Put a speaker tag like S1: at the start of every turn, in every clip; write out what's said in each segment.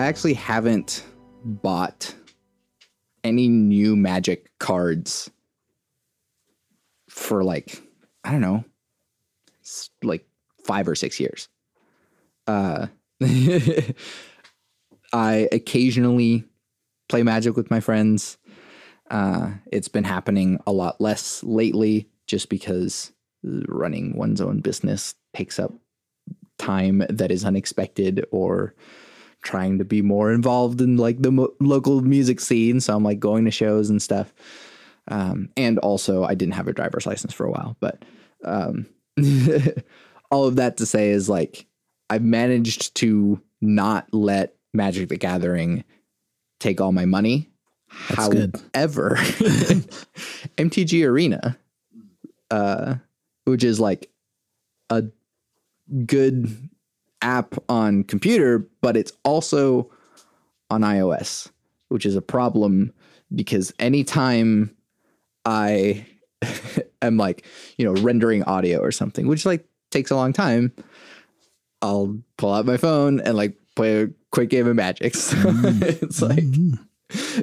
S1: I actually haven't bought any new Magic cards for like I don't know, like five or six years. Uh, I occasionally play Magic with my friends. Uh, it's been happening a lot less lately, just because running one's own business takes up time that is unexpected or trying to be more involved in like the mo- local music scene. So i'm like going to shows and stuff. Um, and also i didn't have a driver's license for a while but um, all of that to say is like i've managed to not let magic the gathering take all my money.
S2: That's good.
S1: however mtg arena uh, which is like a good app on computer, but it's also on iOS, which is a problem because anytime I am like, you know, rendering audio or something, which like takes a long time, I'll pull out my phone and like play a quick game of Magic. So it's like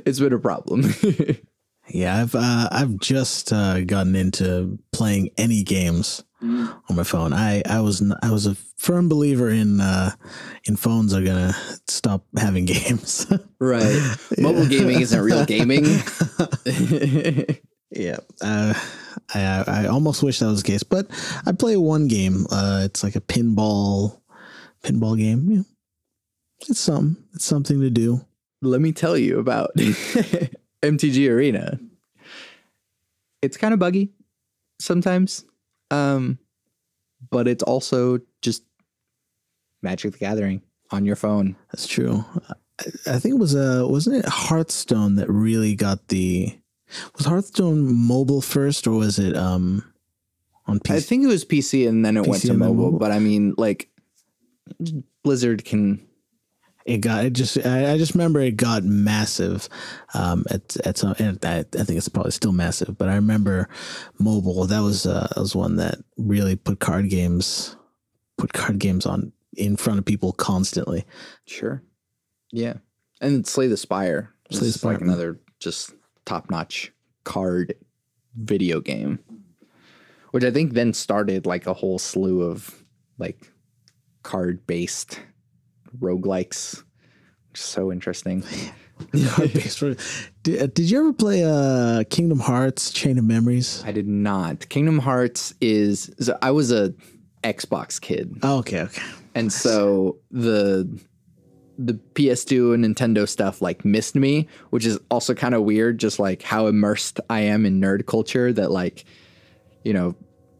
S1: it's been a problem.
S2: Yeah, I've uh, I've just uh, gotten into playing any games on my phone. I I was I was a firm believer in uh, in phones are gonna stop having games.
S1: right. Mobile gaming isn't real gaming.
S2: yeah, uh, I I almost wish that was the case, but I play one game. Uh, it's like a pinball pinball game. Yeah, it's something. It's something to do.
S1: let me tell you about MTG Arena. It's kind of buggy sometimes, um, but it's also just Magic the Gathering on your phone.
S2: That's true. I, I think it was uh wasn't it Hearthstone that really got the was Hearthstone mobile first or was it um on PC?
S1: I think it was PC and then it went to mobile,
S2: mobile.
S1: but I mean, like, Blizzard can.
S2: It got it just I, I just remember it got massive um at at some and I, I think it's probably still massive but I remember mobile that was uh that was one that really put card games put card games on in front of people constantly
S1: Sure. Yeah. And Slay the Spire.
S2: Slay the
S1: is like
S2: Spire.
S1: another just top notch card video game, which I think then started like a whole slew of like card based roguelikes, so interesting.
S2: Did, uh, did you ever play uh Kingdom Hearts Chain of Memories
S1: I did not. Kingdom Hearts is, so I was a Xbox kid.
S2: oh, okay okay
S1: and so the the PS2 and Nintendo stuff like missed me, which is also kind of weird. Just like how immersed I am in nerd culture, that like, you know,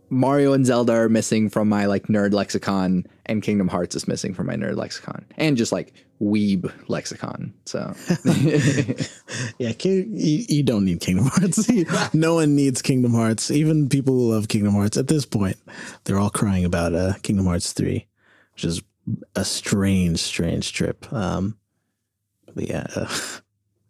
S1: Mario and Zelda are missing from my like nerd lexicon, and Kingdom Hearts is missing from my nerd lexicon, and just like weeb lexicon. So
S2: Yeah, you, you don't need Kingdom Hearts. no one needs Kingdom Hearts. Even people who love Kingdom Hearts at this point, they're all crying about uh, Kingdom Hearts 3, which is a strange, strange trip. Um, but yeah, uh,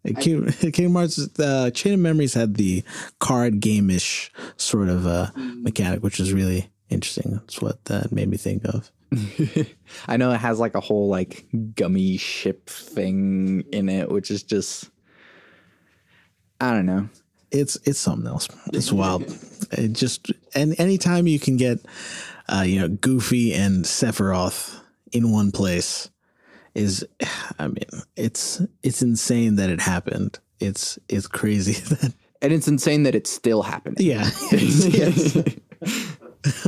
S2: King, Kingdom Hearts, uh, Chain of Memories had the card game ish sort of uh, mechanic, which is really interesting. That's what that made me think of.
S1: I know it has like a whole like gummy ship thing in it, which is just I don't know.
S2: it's it's something else. It's wild. It just and anytime you can get uh, you know Goofy and Sephiroth in one place is I mean it's it's insane that it happened. It's it's crazy that
S1: And it's insane that it's still happening.
S2: yeah. yes.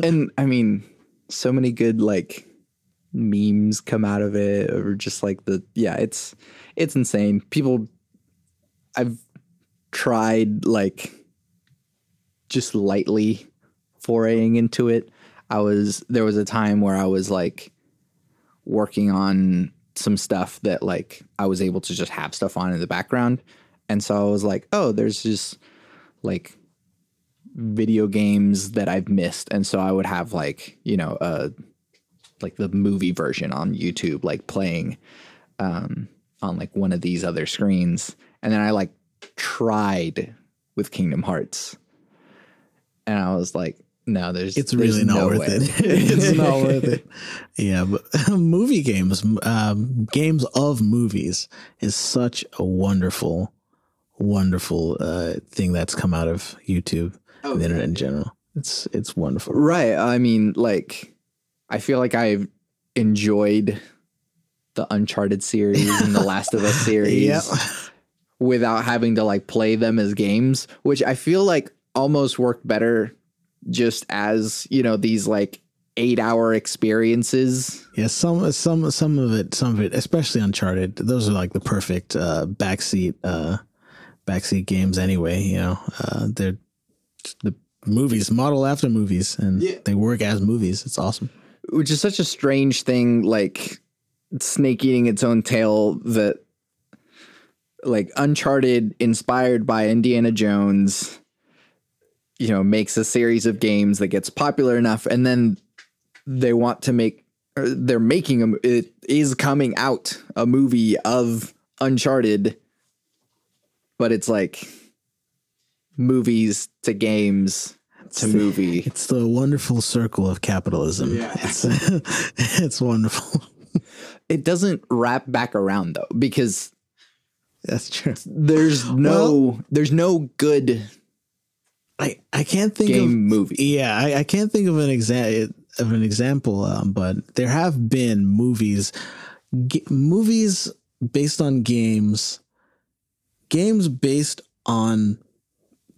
S1: and I mean, so many good like memes come out of it, or just like the yeah, it's it's insane. People, I've tried like just lightly foraying into it. I was there was a time where I was like working on some stuff that like I was able to just have stuff on in the background, and so I was like, oh, there's just like video games that I've missed, and so I would have like you know uh like the movie version on YouTube, like playing um on like one of these other screens, and then I like tried with Kingdom Hearts, and I was like, no, there's
S2: it's
S1: there's
S2: really not
S1: no
S2: worth
S1: way.
S2: it. it's not worth it. Yeah, but movie games, um, games of movies, is such a wonderful, wonderful uh, thing that's come out of YouTube
S1: Oh,
S2: the internet in general. It's it's wonderful.
S1: Right. I mean, like, I feel like I've enjoyed the Uncharted series and the Last of Us series
S2: Yep.
S1: without having to like play them as games, which I feel like almost worked better just as, you know, these like eight hour experiences.
S2: Yeah, some some some of it, some of it, especially Uncharted. Those are like the perfect uh, backseat uh, backseat games. Anyway, you know, uh, they're the movies model after movies, and
S1: Yeah.
S2: they work as movies. It's awesome.
S1: which is such a strange thing like snake eating its own tail that like uncharted inspired by indiana jones you know makes a series of games that gets popular enough and then they want to make they're making a it is coming out a movie of uncharted but it's like movies to games to movie
S2: It's the wonderful circle of capitalism. It's it's wonderful.
S1: it doesn't wrap back around though because
S2: That's true.
S1: there's no there's no good
S2: I I can't think
S1: game
S2: of
S1: movie.
S2: Yeah, I, I can't think of an exa- of an example, um, but there have been movies, g- movies based on games, games based on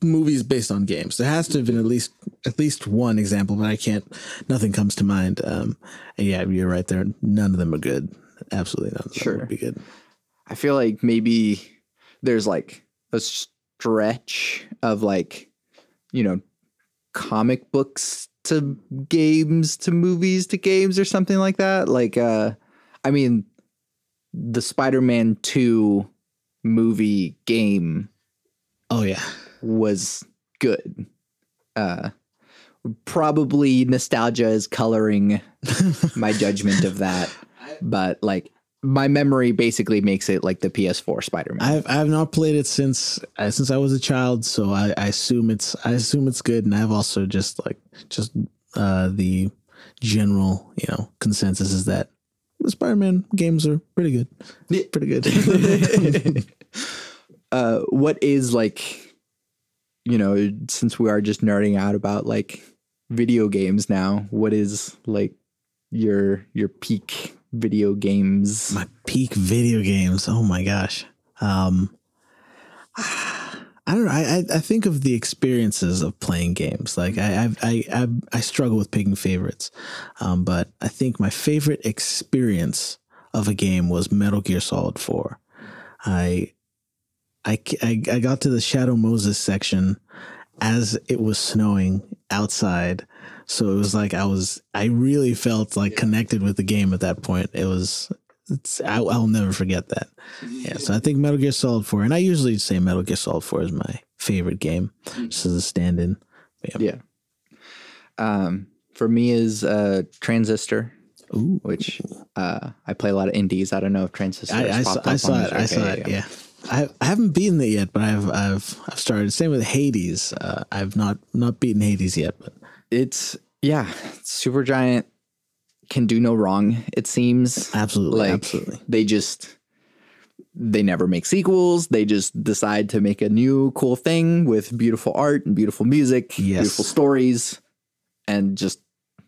S2: movies based on games. There has to have been at least at least one example, but I can't. Nothing comes to mind. Um, yeah, you're right there. None of them are good. Absolutely none of them
S1: Sure.
S2: would be good.
S1: I feel like maybe there's like a stretch of like you know comic books to games to movies to games or something like that. Like uh I mean the Spider-Man 2 movie game
S2: Oh yeah,
S1: was good. Uh, probably nostalgia is coloring my judgment of that, but like my memory basically makes it like the PS4 Spider-Man.
S2: I've I've not played it since uh, since I was a child, so I, I assume it's I assume it's good, and I've also just like just uh, the general you know consensus is that the Spider-Man games are pretty good, pretty good.
S1: uh, what is like, you know, since we are just nerding out about like video games now, what is like your your peak video games?
S2: my peak video games. Oh my gosh. Um, I don't know. I, I think of the experiences of playing games. Like I I I I, I struggle with picking favorites, um, but I think my favorite experience of a game was Metal Gear Solid Four. I I I, I got to the Shadow Moses section as it was snowing outside. So it was like I was, I really felt like connected with the game at that point. It was, it's, I, I'll never forget that. Yeah. So I think Metal Gear Solid 4, and I usually say Metal Gear Solid 4 is my favorite game, just as a stand in.
S1: Yeah. Um, for me is uh, Transistor,
S2: Ooh.
S1: which uh, I play a lot of indies. I don't know if Transistor.
S2: I, I, saw, I saw
S1: on
S2: it. I saw it. Yeah. I, I haven't beaten it yet, but I've I've I've started. Same with Hades. Uh, I've not not beaten Hades yet, but
S1: It's yeah, Supergiant can do no wrong. It seems
S2: absolutely,
S1: like
S2: absolutely.
S1: they just they never make sequels. They just decide to make a new cool thing with beautiful art and beautiful music,
S2: Yes.
S1: beautiful stories, and just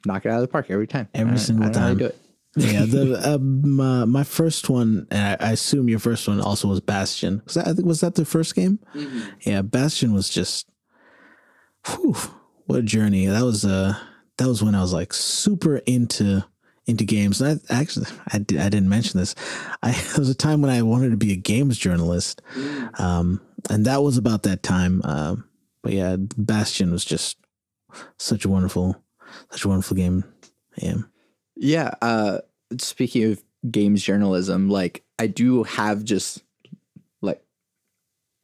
S1: knock it out of the park every time.
S2: Every
S1: I
S2: single
S1: I don't know how they
S2: time.
S1: do it.
S2: Yeah, the um, uh, my first one, and I, I assume your first one also was Bastion. Was that was that the first game? Yeah, Bastion was just, whew, what a journey. That was uh that was when I was like super into into games. And I actually I, did, I didn't mention this. I there was a time when I wanted to be a games journalist, um, and that was about that time. Um, but yeah, Bastion was just such a wonderful, such a wonderful game. Yeah.
S1: Yeah. Uh, speaking of games journalism, like I do have just like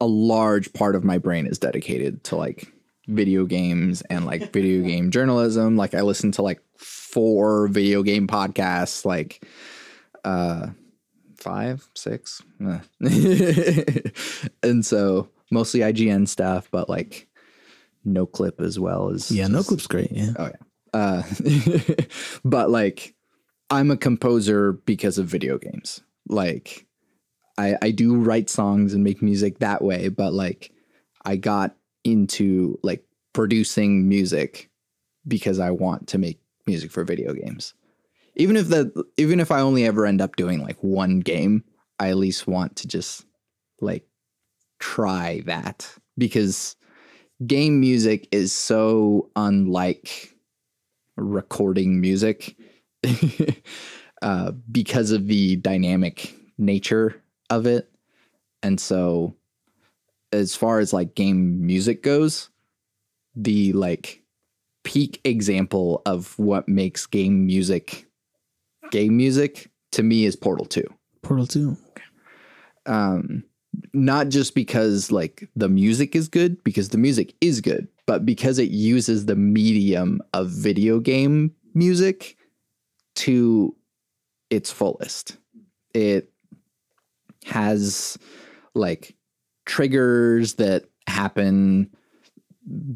S1: a large part of my brain is dedicated to like video games and like video game journalism. Like I listen to like four video game podcasts, like uh five, six. Uh. and so mostly IGN stuff, but like Noclip as well as
S2: Yeah, Noclip's great. Yeah.
S1: Oh yeah. Uh, but like, I'm a composer because of video games. Like, I I do write songs and make music that way. But like, I got into like producing music because I want to make music for video games. Even if that, even if I only ever end up doing like one game, I at least want to just like try that because game music is so unlike recording music uh, because of the dynamic nature of it. And so, as far as like game music goes, the like peak example of what makes game music game music to me is Portal 2
S2: Portal 2.
S1: um not just because like the music is good because the music is good but because it uses the medium of video game music to its fullest. It has like triggers that happen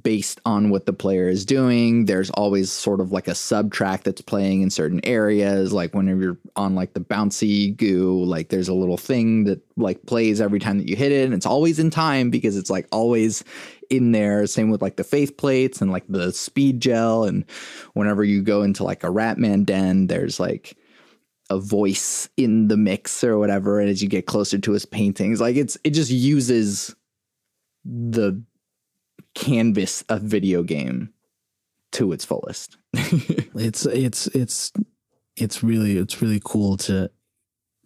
S1: based on what the player is doing. There's always sort of like a sub track that's playing in certain areas. Like whenever you're on like the bouncy goo, like there's a little thing that like plays every time that you hit it. And it's always in time because it's like always in there. Same with like the faith plates and like the speed gel. And whenever you go into like a Ratman den, there's like a voice in the mix or whatever. And as you get closer to his paintings, like it's it just uses the canvas a video game to its fullest.
S2: It's it's it's it's really it's really cool to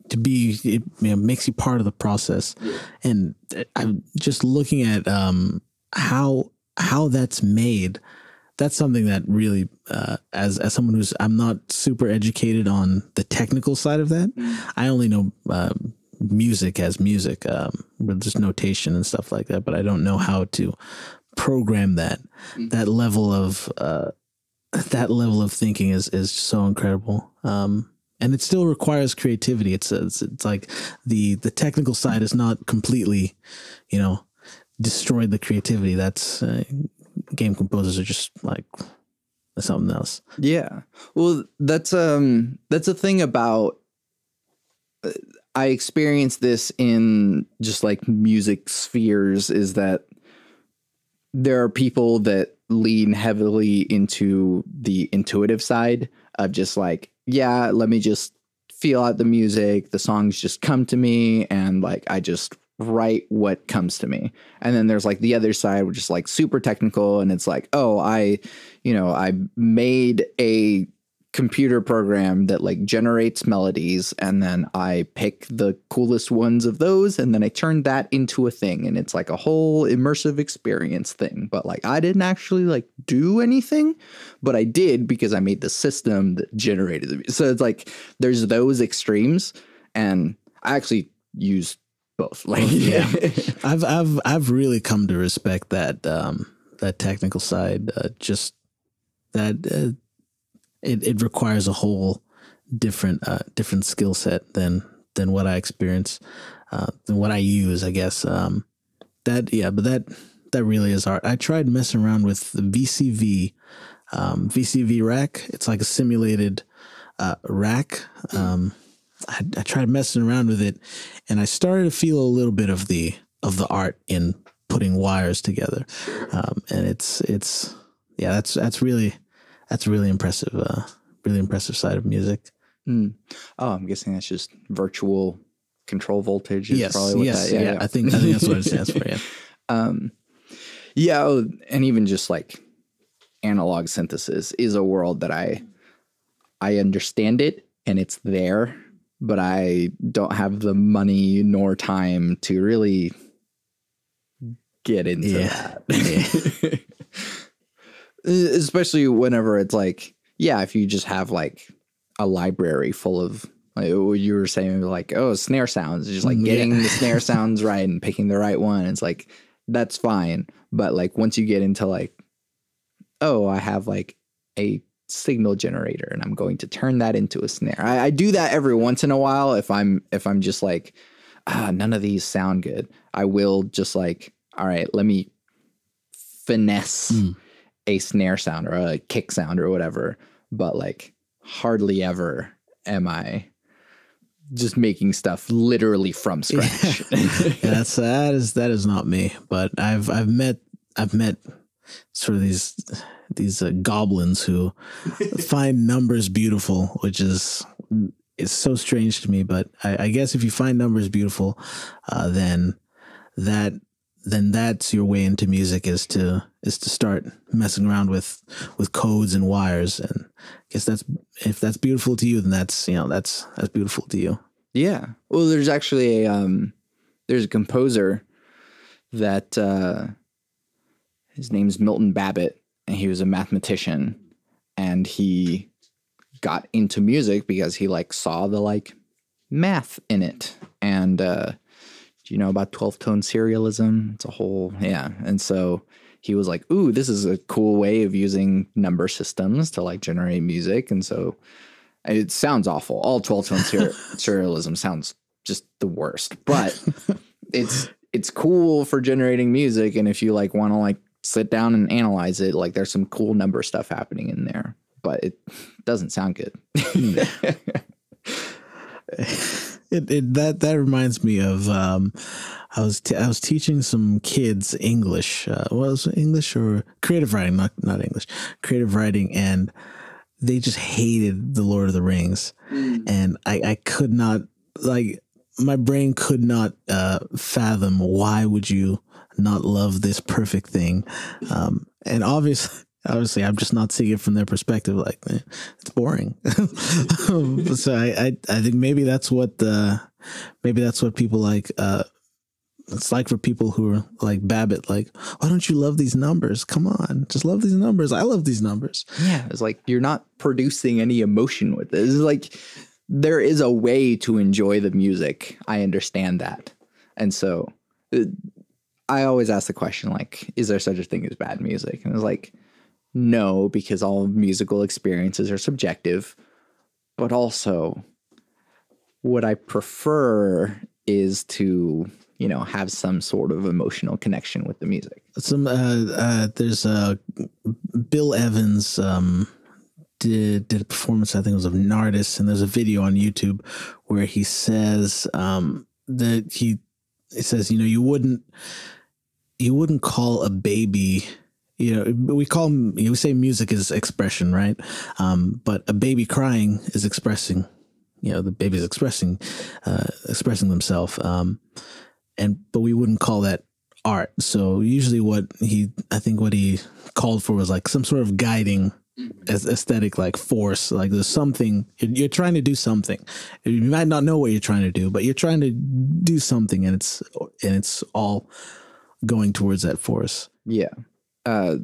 S2: to be it you know, makes you part of the process. And I'm just looking at um how how that's made. That's something that really, uh, as as someone who's, I'm not super educated on the technical side of that. I only know uh, music as music, um, with just notation and stuff like that. But I don't know how to program that. That level of uh, that level of thinking is is so incredible. Um, and it still requires creativity. It's, it's it's like the the technical side is not completely, you know, destroyed the creativity. That's uh, game composers are just like something else.
S1: Yeah. Well, that's um that's a thing about uh, I experience this in just like music spheres is that there are people that lean heavily into the intuitive side of just like, yeah, let me just feel out the music, the songs just come to me and like I just write what comes to me. And then there's like the other side which is like super technical and it's like, oh, I you know, I made a computer program that like generates melodies and then I pick the coolest ones of those and then I turn that into a thing and it's like a whole immersive experience thing but like I didn't actually like do anything but I did because I made the system that generated the so it's like there's those extremes and I actually use both like
S2: Yeah. I've I've I've really come to respect that um, that technical side. Uh, just that uh, it it requires a whole different uh, different skill set than than what I experience, uh, than what I use. I guess um, that yeah, but that that really is art. I tried messing around with the VCV um, VCV rack. It's like a simulated uh, rack. Um, I, I tried messing around with it, and I started to feel a little bit of the of the art in putting wires together. Um, and it's it's yeah, that's that's really that's really impressive, uh, really impressive side of music.
S1: Hmm. Oh, I'm guessing that's just virtual control voltage. Is probably what
S2: yes,
S1: that,
S2: yeah, I think I think that's what it stands for. Yeah,
S1: Um, yeah, oh, and even just like analog synthesis is a world that I I understand it and it's there, but I don't have the money nor time to really get into
S2: Yeah.
S1: that. Especially whenever it's like, yeah, if you just have like a library full of like you were saying, like, oh, snare sounds, just like
S2: Mm,
S1: getting
S2: yeah.
S1: the snare sounds right and picking the right one. It's like that's fine. But like once you get into like, oh, I have like a signal generator and I'm going to turn that into a snare. I, I do that every once in a while if I'm if I'm just like, ah, none of these sound good. I will just like, all right, let me finesse a snare sound or a kick sound or whatever, but like hardly ever am I just making stuff literally from scratch.
S2: Yeah, that's that is that is not me. But I've I've met I've met sort of these these uh, goblins who find numbers beautiful, which is is so strange to me. But I, I guess if you find numbers beautiful, uh, then that then that's your way into music is to is to start messing around with with codes and wires and I guess that's if that's beautiful to you then that's you know that's that's beautiful to you
S1: Yeah. Well, there's actually a um, there's a composer that uh, his name's Milton Babbitt, and he was a mathematician, and he got into music because he like saw the like math in it. And uh, do you know about twelve tone serialism? It's a whole yeah. And so he was like, "Ooh, this is a cool way of using number systems to like generate music." And so it sounds awful. All 12 tone ser- serialism sounds just the worst, but it's it's cool for generating music and if you like want to like sit down and analyze it, like there's some cool number stuff happening in there, but it doesn't sound good. Hmm.
S2: It, it that that reminds me of um, I was t- I was teaching some kids English. Uh, was it, English or creative writing? Not not English. Creative writing, and they just hated the Lord of the Rings, and I I could not like my brain could not uh, fathom why would you not love this perfect thing, um, and obviously. Obviously, I'm just not seeing it from their perspective. Like eh, it's boring. so I, I, I think maybe that's what the, maybe that's what people like. Uh, it's like for people who are like Babbitt. Like, why don't you love these numbers? Come on, just love these numbers. I love these numbers.
S1: yeah, it's like you're not producing any emotion with this. It's like there is a way to enjoy the music. I understand that. And so uh, I always ask the question like is there such a thing as bad music? And it's like no because all musical experiences are subjective. But also what I prefer is to, you know, have some sort of emotional connection with the music.
S2: Some uh, uh, there's uh, Bill Evans um, did did a performance. I think it was of Nardis, and there's a video on YouTube where he says um, that he he says you know you wouldn't you wouldn't call a baby you know we call you we say music is expression right? Um, but a baby crying is expressing you know the baby's expressing uh, expressing themselves. Um, and but we wouldn't call that art. So usually what he i think what he called for was like some sort of guiding aesthetic like force like there's something you're trying to do something. You might not know what you're trying to do but you're trying to do something and it's and it's all going towards that force.
S1: Yeah. Uh,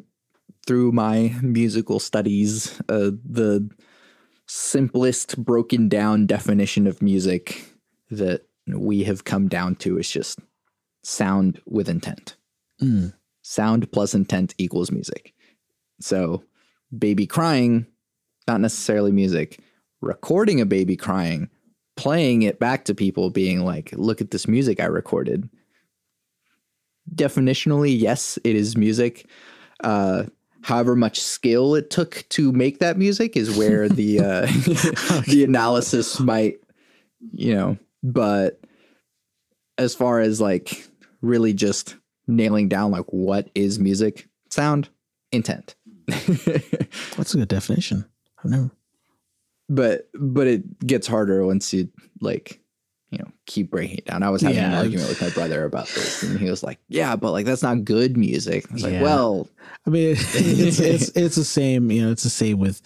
S1: through my musical studies, uh, the simplest broken down definition of music that we have come down to is just sound with intent.
S2: Mm.
S1: Sound plus intent equals music. So, baby crying, not necessarily music. Recording a baby crying, playing it back to people, being like, look at this music I recorded. Definitionally, yes, it is music. Uh, however much skill it took to make that music is where the uh, the analysis might, you know. But as far as like really just nailing down like what is music, sound, intent.
S2: What's a good definition? I've never.
S1: but but it gets harder once you like you know keep breaking it down. I was having an argument with my brother about this, and he was like, "Yeah, but like that's not good music." I was like, "Well,
S2: I mean, it's it's it's the same. You know, it's the same with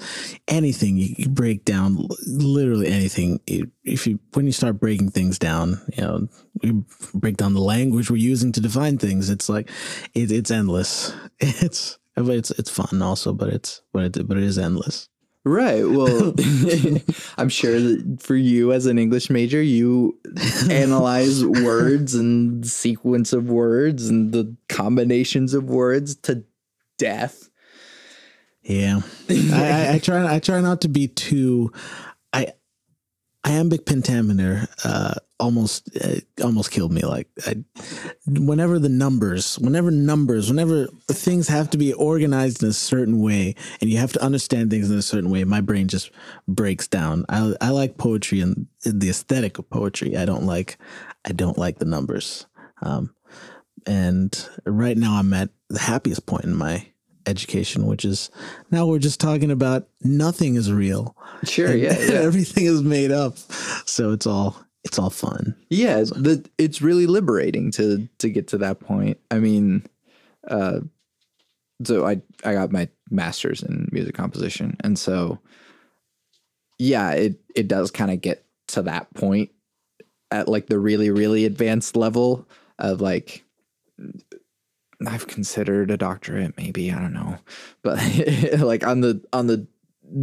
S2: anything. You, you break down literally anything. If you when you start breaking things down, you know, we break down the language we're using to define things. It's like it, it's endless. It's but it's it's fun also, but it's but it but it is endless.
S1: Right." Well, I'm sure that for you as an English major, you analyze words and sequence of words and the combinations of words to death.
S2: Yeah, I, I, I try. I try not to be too. I iambic pentameter uh, almost uh, almost killed me. Like I, whenever the numbers, whenever numbers, whenever things have to be organized in a certain way, and you have to understand things in a certain way, my brain just breaks down. I I like poetry and the aesthetic of poetry. I don't like I don't like the numbers. Um, and right now I'm at the happiest point in my education, which is now we're just talking about nothing is real.
S1: Sure, yeah, yeah.
S2: everything is made up. So it's all it's all fun.
S1: Yeah, the, it's really liberating to to get to that point. I mean, uh, so I I got my master's in music composition, and so yeah, it it does kind of get to that point at like the really really advanced level of like I've considered a doctorate, maybe I don't know, but like on the on the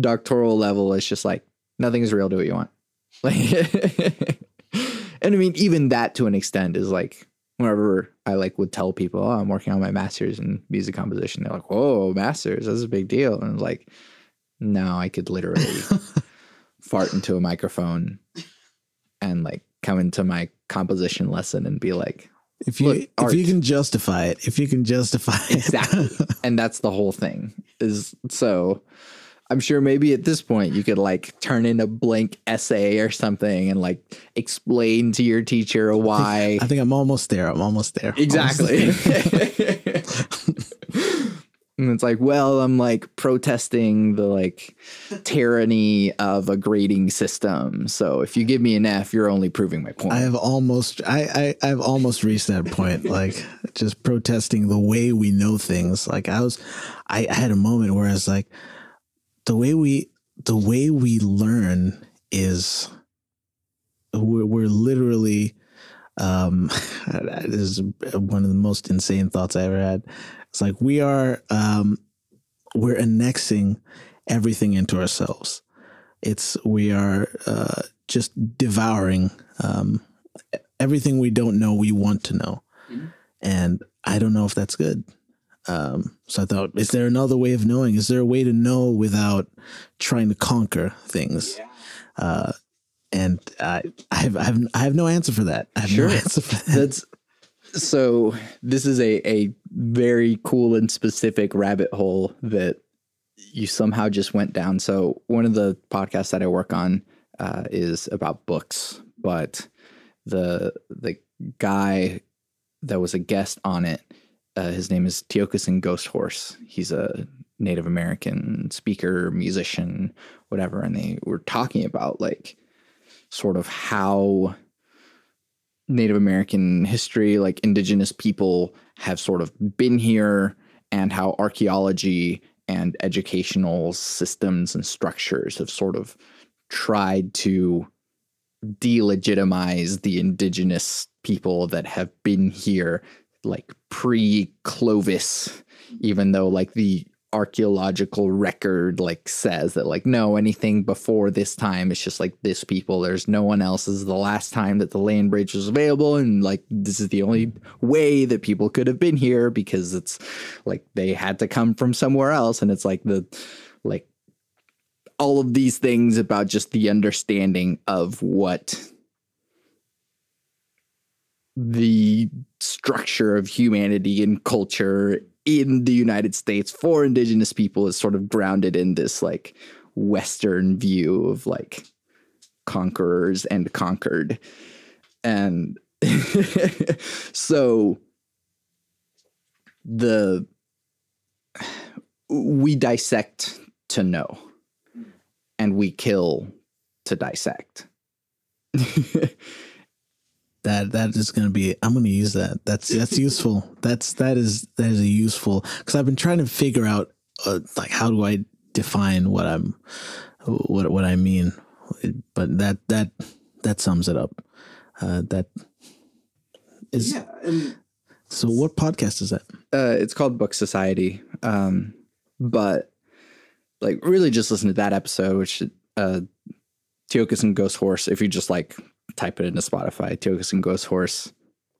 S1: doctoral level, it's just like nothing is real. Do what you want. Like, and I mean, even that to an extent is like whenever I like would tell people, "Oh, I'm working on my master's in music composition," they're like, "Whoa, master's? That's a big deal." And like, no, I could literally fart into a microphone and like come into my composition lesson and be like,
S2: if you if you can justify it, if you can justify it.
S1: Exactly. and that's the whole thing. Is so I'm sure maybe at this point you could like turn in a blank essay or something and like explain to your teacher why.
S2: I think, I think I'm almost there. I'm almost there.
S1: Exactly. Almost there. And it's like, well, I'm like protesting the like tyranny of a grading system. So if you give me an F, you're only proving my point.
S2: I have almost I, I I've almost reached that point. like just protesting the way we know things. Like I was I, I had a moment where I was like, the way we the way we learn is we're, we're literally um this is one of the most insane thoughts I ever had. It's like we are um, we're annexing everything into ourselves. It's we are uh, just devouring um, everything we don't know. We want to know, mm-hmm. and I don't know if that's good. Um, so I thought, is there another way of knowing? Is there a way to know without trying to conquer things? Yeah. Uh, and I, I have, I have, I have no answer for that. I have
S1: sure.
S2: no answer for
S1: that. That's so this is a, a very cool and specific rabbit hole that you somehow just went down. So one of the podcasts that I work on uh, is about books, but the the guy that was a guest on it, uh, his name is Tiokasin Ghosthorse. He's a Native American speaker, musician, whatever, and they were talking about like sort of how Native American history, like indigenous people have sort of been here, and how archaeology and educational systems and structures have sort of tried to delegitimize the indigenous people that have been here like pre Clovis, even though like the archaeological record like says that like no anything before this time it's just like this people. There's no one else. This is the last time that the land bridge was available and like this is the only way that people could have been here because it's like they had to come from somewhere else and it's like the like all of these things about just the understanding of what the structure of humanity and culture in the United States for indigenous people is sort of grounded in this like Western view of like conquerors and conquered. And so the we dissect to know and we kill to dissect.
S2: that that is going to be i'm going to use that. That's that's useful. That's that is that is a useful because i've been trying to figure out uh, like how do i define what i'm what what i mean? But that that that sums it up. Uh, that is yeah, and so what podcast is that?
S1: Uh, it's called book society. Um, but like really just listen to that episode which uh Tiokasin Ghosthorse if you just like type it into Spotify. Tiokasin Ghosthorse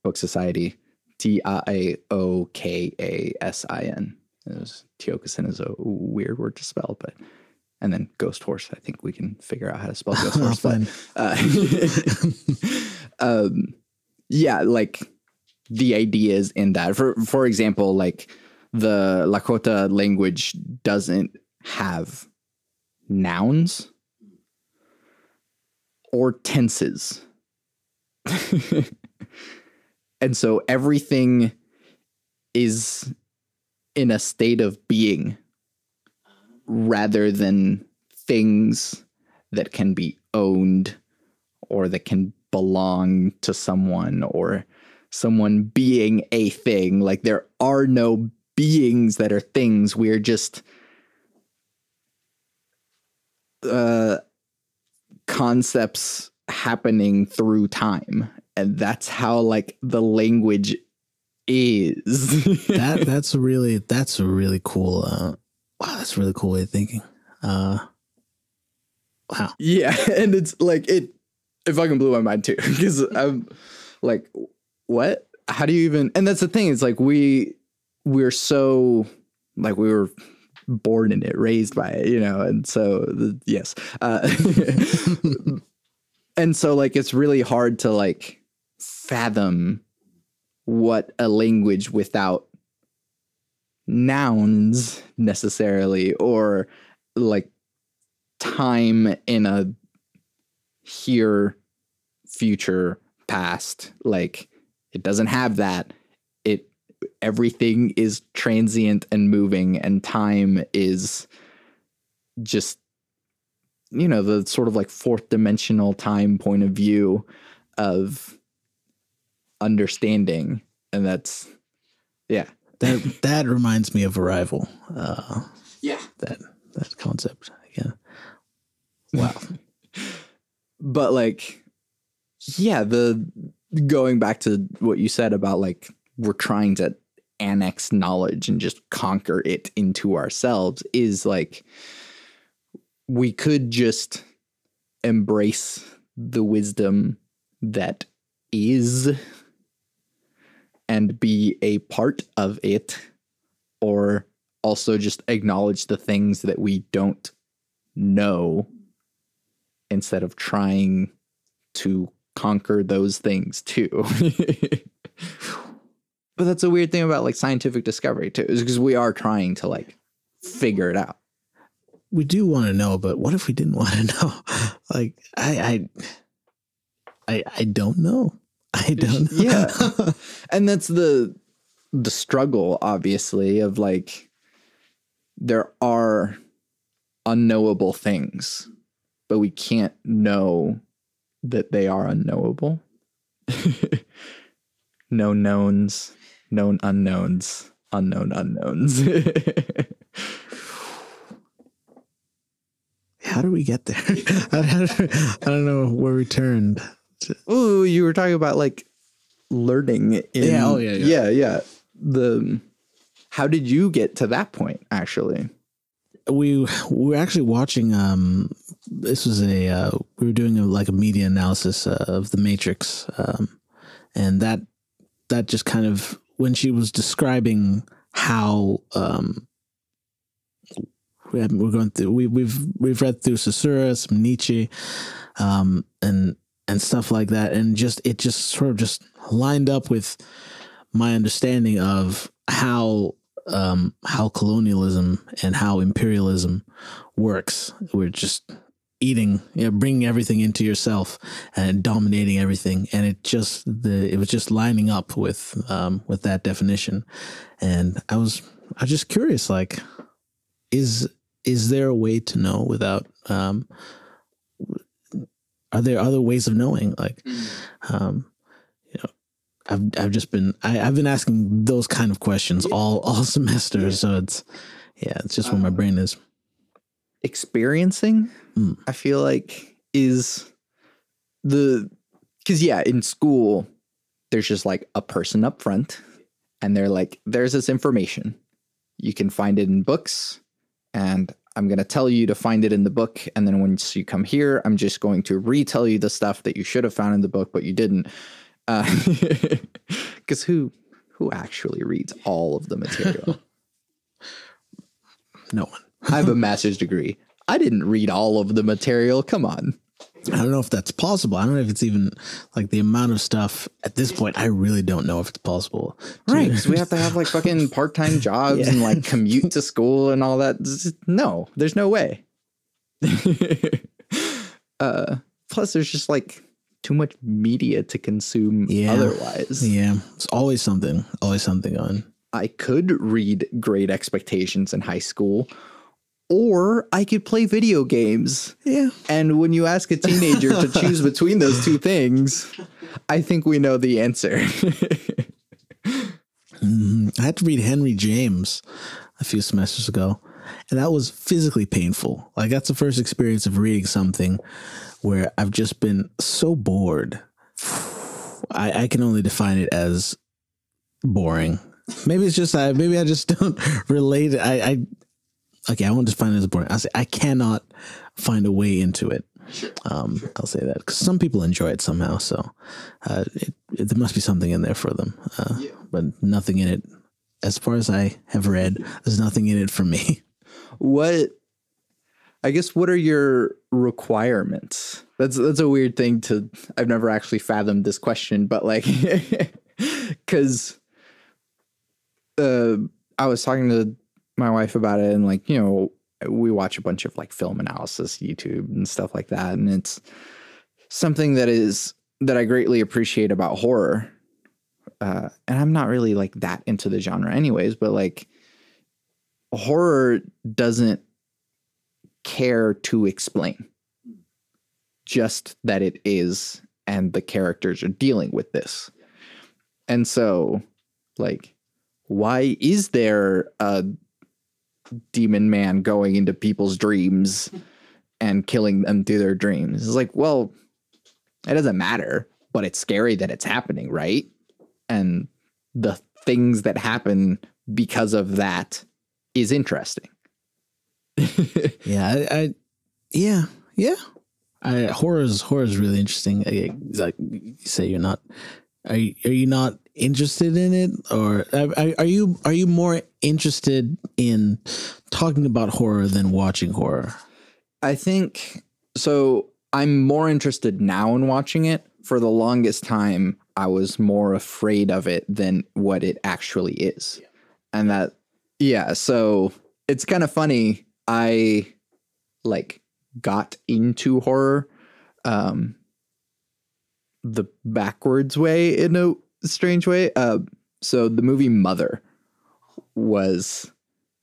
S1: Book Society. T I O K A S I N. Tiokasin is a weird word to spell, but and then ghost horse. I think we can figure out how to spell ghost horse. But, uh, um, yeah, like the ideas in that. For for example, like the Lakota language doesn't have nouns or tenses. and so everything is in a state of being rather than things that can be owned or that can belong to someone or someone being a thing. Like there are no beings that are things. We're just uh, concepts happening through time. And that's how like the language is.
S2: that that's really that's a really cool uh wow, that's a really cool way of thinking. Uh wow.
S1: Yeah, and it's like it it fucking blew my mind too because I'm like, what? How do you even? And that's the thing. It's like we we're so like we were born in it, raised by it, you know, and so yes, uh, and so like it's really hard to like fathom what a language without nouns necessarily or like time in a here future past like it doesn't have that everything is transient and moving and time is just you know the sort of like fourth dimensional time point of view of understanding and that's yeah
S2: That that reminds me of Arrival. Uh
S1: yeah
S2: that that concept. Yeah. Wow.
S1: but like yeah the going back to what you said about like we're trying to annex knowledge and just conquer it into ourselves is like we could just embrace the wisdom that is and be a part of it or also just acknowledge the things that we don't know instead of trying to conquer those things too. but that's a weird thing about like scientific discovery too, is because we are trying to like figure it out.
S2: we do want to know, but what if we didn't want to know? like I I I I don't know. I don't know.
S1: Yeah. and that's the the struggle obviously of like there are unknowable things but we can't know that they are unknowable no knowns known unknowns unknown unknowns
S2: How do we get there? I, don't- know where we turned.
S1: Ooh, you were talking about like learning. In,
S2: Yeah, oh, yeah, yeah.
S1: yeah, yeah. The how did you get to that point? Actually,
S2: We we were actually watching. Um, this was a uh, we were doing a, like a media analysis uh, of the Matrix, um, and that that just kind of when she was describing how um, we we're going through we, we've we've read through Saussure, some Nietzsche, um, and and stuff like that, and just it just sort of just lined up with my understanding of how um, how colonialism and how imperialism works. We're just eating, you know, bringing everything into yourself and dominating everything, and it just the it was just lining up with um, with that definition. And I was I was just curious, like, is is there a way to know without um, are there other ways of knowing? Like um you know i've i've just been I, i've been asking those kind of questions all all semester. So it's yeah it's just where my brain is
S1: experiencing
S2: Mm.
S1: i feel like is the because yeah in school there's just like a person up front and they're like there's this information. You can find it in books and i'm going to tell you to find it in the book and then once you come here i'm just going to retell you the stuff that you should have found in the book but you didn't. Because who who actually reads all of the material?
S2: No one
S1: I have a master's degree. I didn't read all of the material. Come on.
S2: I don't know if that's possible. I don't know if it's even like the amount of stuff at this point. I really don't know if it's possible.
S1: Right. Because we have to have like fucking part time jobs
S2: Yeah.
S1: and like commute to school and all that. No, there's no way. uh, plus, there's just like too much media to consume
S2: Yeah.
S1: otherwise.
S2: Yeah, it's always something. Always something on.
S1: I could read Great Expectations in high school, or I could play video games.
S2: Yeah.
S1: And when you ask a teenager to choose between those two things, I think we know the answer.
S2: Mm, I had to read Henry James a few semesters ago, and that was physically painful. Like that's the first experience of reading something where I've just been so bored. I, I can only define it as boring. Maybe it's just I. Maybe I just don't relate. I, I okay. I won't define it as boring. I say I cannot find a way into it. Um, I'll say that because some people enjoy it somehow. So uh, it, it, there must be something in there for them. Uh, But nothing in it, as far as I have read, there's nothing in it for me.
S1: what I guess what are your requirements? That's that's a weird thing to I've never actually fathomed this question, but like cuz uh I was talking to my wife about it and like, you know, we watch a bunch of like film analysis YouTube and stuff like that and it's something that is that I greatly appreciate about horror. Uh and I'm not really like that into the genre anyways, but like horror doesn't care to explain just that it is and the characters are dealing with this and so like why is there a demon man going into people's dreams and killing them through their dreams it's like well it doesn't matter but it's scary that it's happening right and the things that happen because of that is interesting
S2: Yeah, I, I yeah, yeah. I, horror is horror is really interesting. I- Like you say, you're not. Are you, are you not interested in it, or are, are you are you more interested in talking about horror than watching horror?
S1: I think so. I'm more interested now in watching it. For the longest time, I was more afraid of it than what it actually is. And that, yeah. So it's kind of funny. I like got into horror um, the backwards way in a strange way. Uh, so the movie Mother was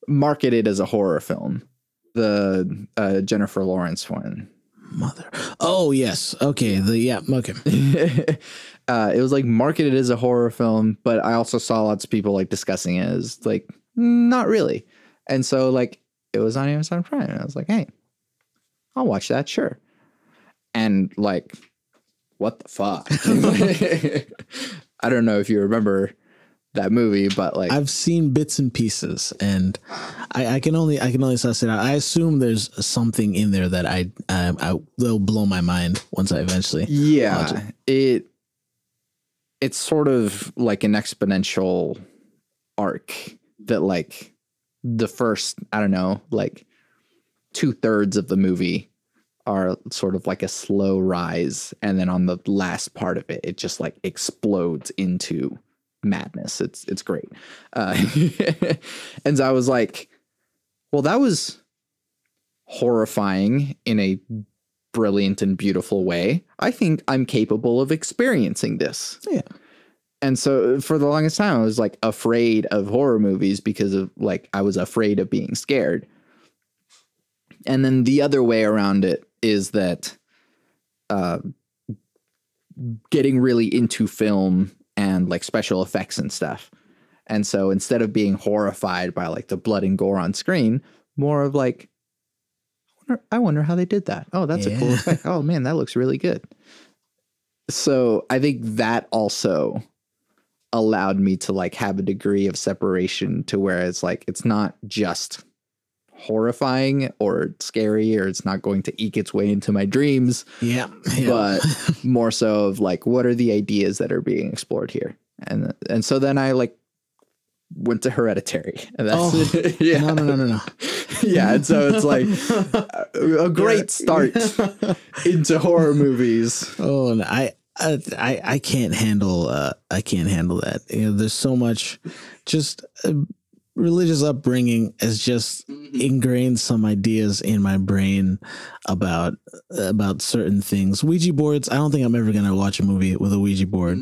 S1: marketed as a horror film. The uh, Jennifer Lawrence one.
S2: Mother. Oh yes. Okay. The yeah. Okay.
S1: uh, it was like marketed as a horror film, but I also saw lots of people like discussing it as like not really. And so like it was on Amazon Prime, and I was like, hey, I'll watch that, sure. And like, what the fuck? I don't know if you remember that movie, but like,
S2: I've seen bits and pieces, and I, I can only I can only suss it out. I assume there's something in there that I I, I will blow my mind once I eventually.
S1: yeah, it it's sort of like an exponential arc that like the first I don't know like two thirds of the movie are sort of like a slow rise, and then on the last part of it, it just like explodes into madness. It's it's great, uh, and so I was like, well, that was horrifying in a brilliant and beautiful way. I think I'm capable of experiencing this.
S2: Yeah.
S1: And so for the longest time, I was like afraid of horror movies because of like I was afraid of being scared. And then the other way around it is that uh, getting really into film and like special effects and stuff. And so instead of being horrified by like the blood and gore on screen, more of like, I wonder, I wonder how they did that. Oh, that's a cool effect. Oh man, that looks really good. So I think that also allowed me to like have a degree of separation to where it's like it's not just horrifying or scary or it's not going to eke its way into my dreams
S2: Yeah. yeah.
S1: but more so of like what are the ideas that are being explored here and and so then i like went to Hereditary. And that's
S2: Oh,
S1: yeah.
S2: No, no, no, no, no.
S1: yeah, and so it's like a, a great start into horror movies.
S2: Oh, and I, I, I I can't handle. Uh, I can't handle that. You know, there's so much. Just uh, religious upbringing has just ingrained some ideas in my brain about about certain things. Ouija boards. I don't think I'm ever gonna watch a movie with a Ouija board.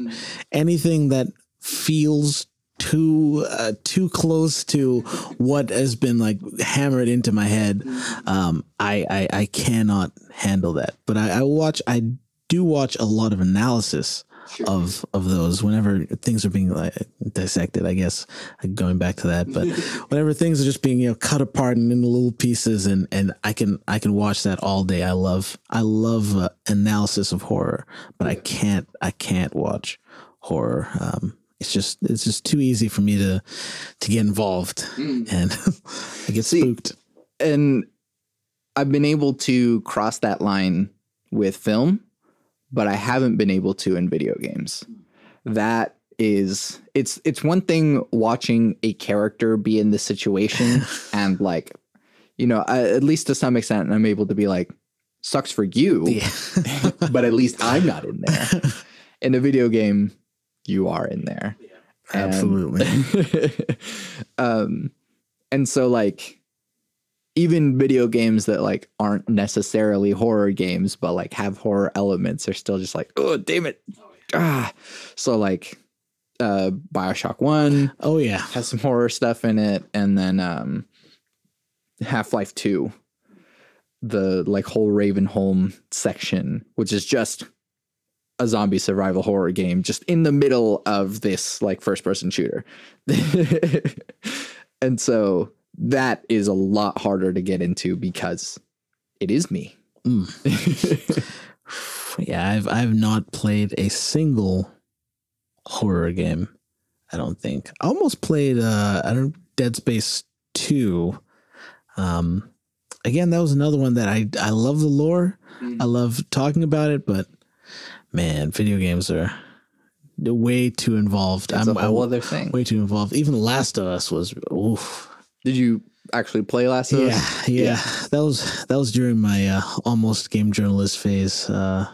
S2: Anything that feels too uh, too close to what has been like hammered into my head um I, I i cannot handle that but i, I watch i do watch a lot of analysis of of those whenever things are being like dissected i guess going back to that but whenever things are just being you know cut apart and into little pieces and and i can i can watch that all day. I love i love uh, analysis of horror but i can't i can't watch horror. Um it's just it's just too easy for me to to get involved and i get
S1: See,
S2: spooked.
S1: And I've been able to cross that line with film, but I haven't been able to in video games. That is it's it's one thing watching a character be in the situation and like you know, I, at least to some extent I'm able to be like sucks for you,
S2: yeah
S1: but at least I'm not in there. In a video game, you are in there. And-
S2: absolutely
S1: um and so like even video games that like aren't necessarily horror games but like have horror elements are still just like oh damn it. Ah. So like uh bioshock 1
S2: oh yeah.
S1: has some horror stuff in it and then um half-life 2 the like whole ravenholm section which is just a zombie survival horror game just in the middle of this like first person shooter. And so that is a lot harder to get into because it is me
S2: Yeah, I've I've not played a single horror game. I don't think. I almost played uh I don't Dead Space 2. Um again, that was another one that I I love the lore. I love talking about it, but man, video games are way too involved.
S1: it's a
S2: I'm
S1: whole
S2: I,
S1: other thing
S2: way too involved. Even Last of Us was oof.
S1: Did you actually play last of
S2: Yeah,
S1: us
S2: yeah, That was that was during my uh, almost game journalist phase. Uh,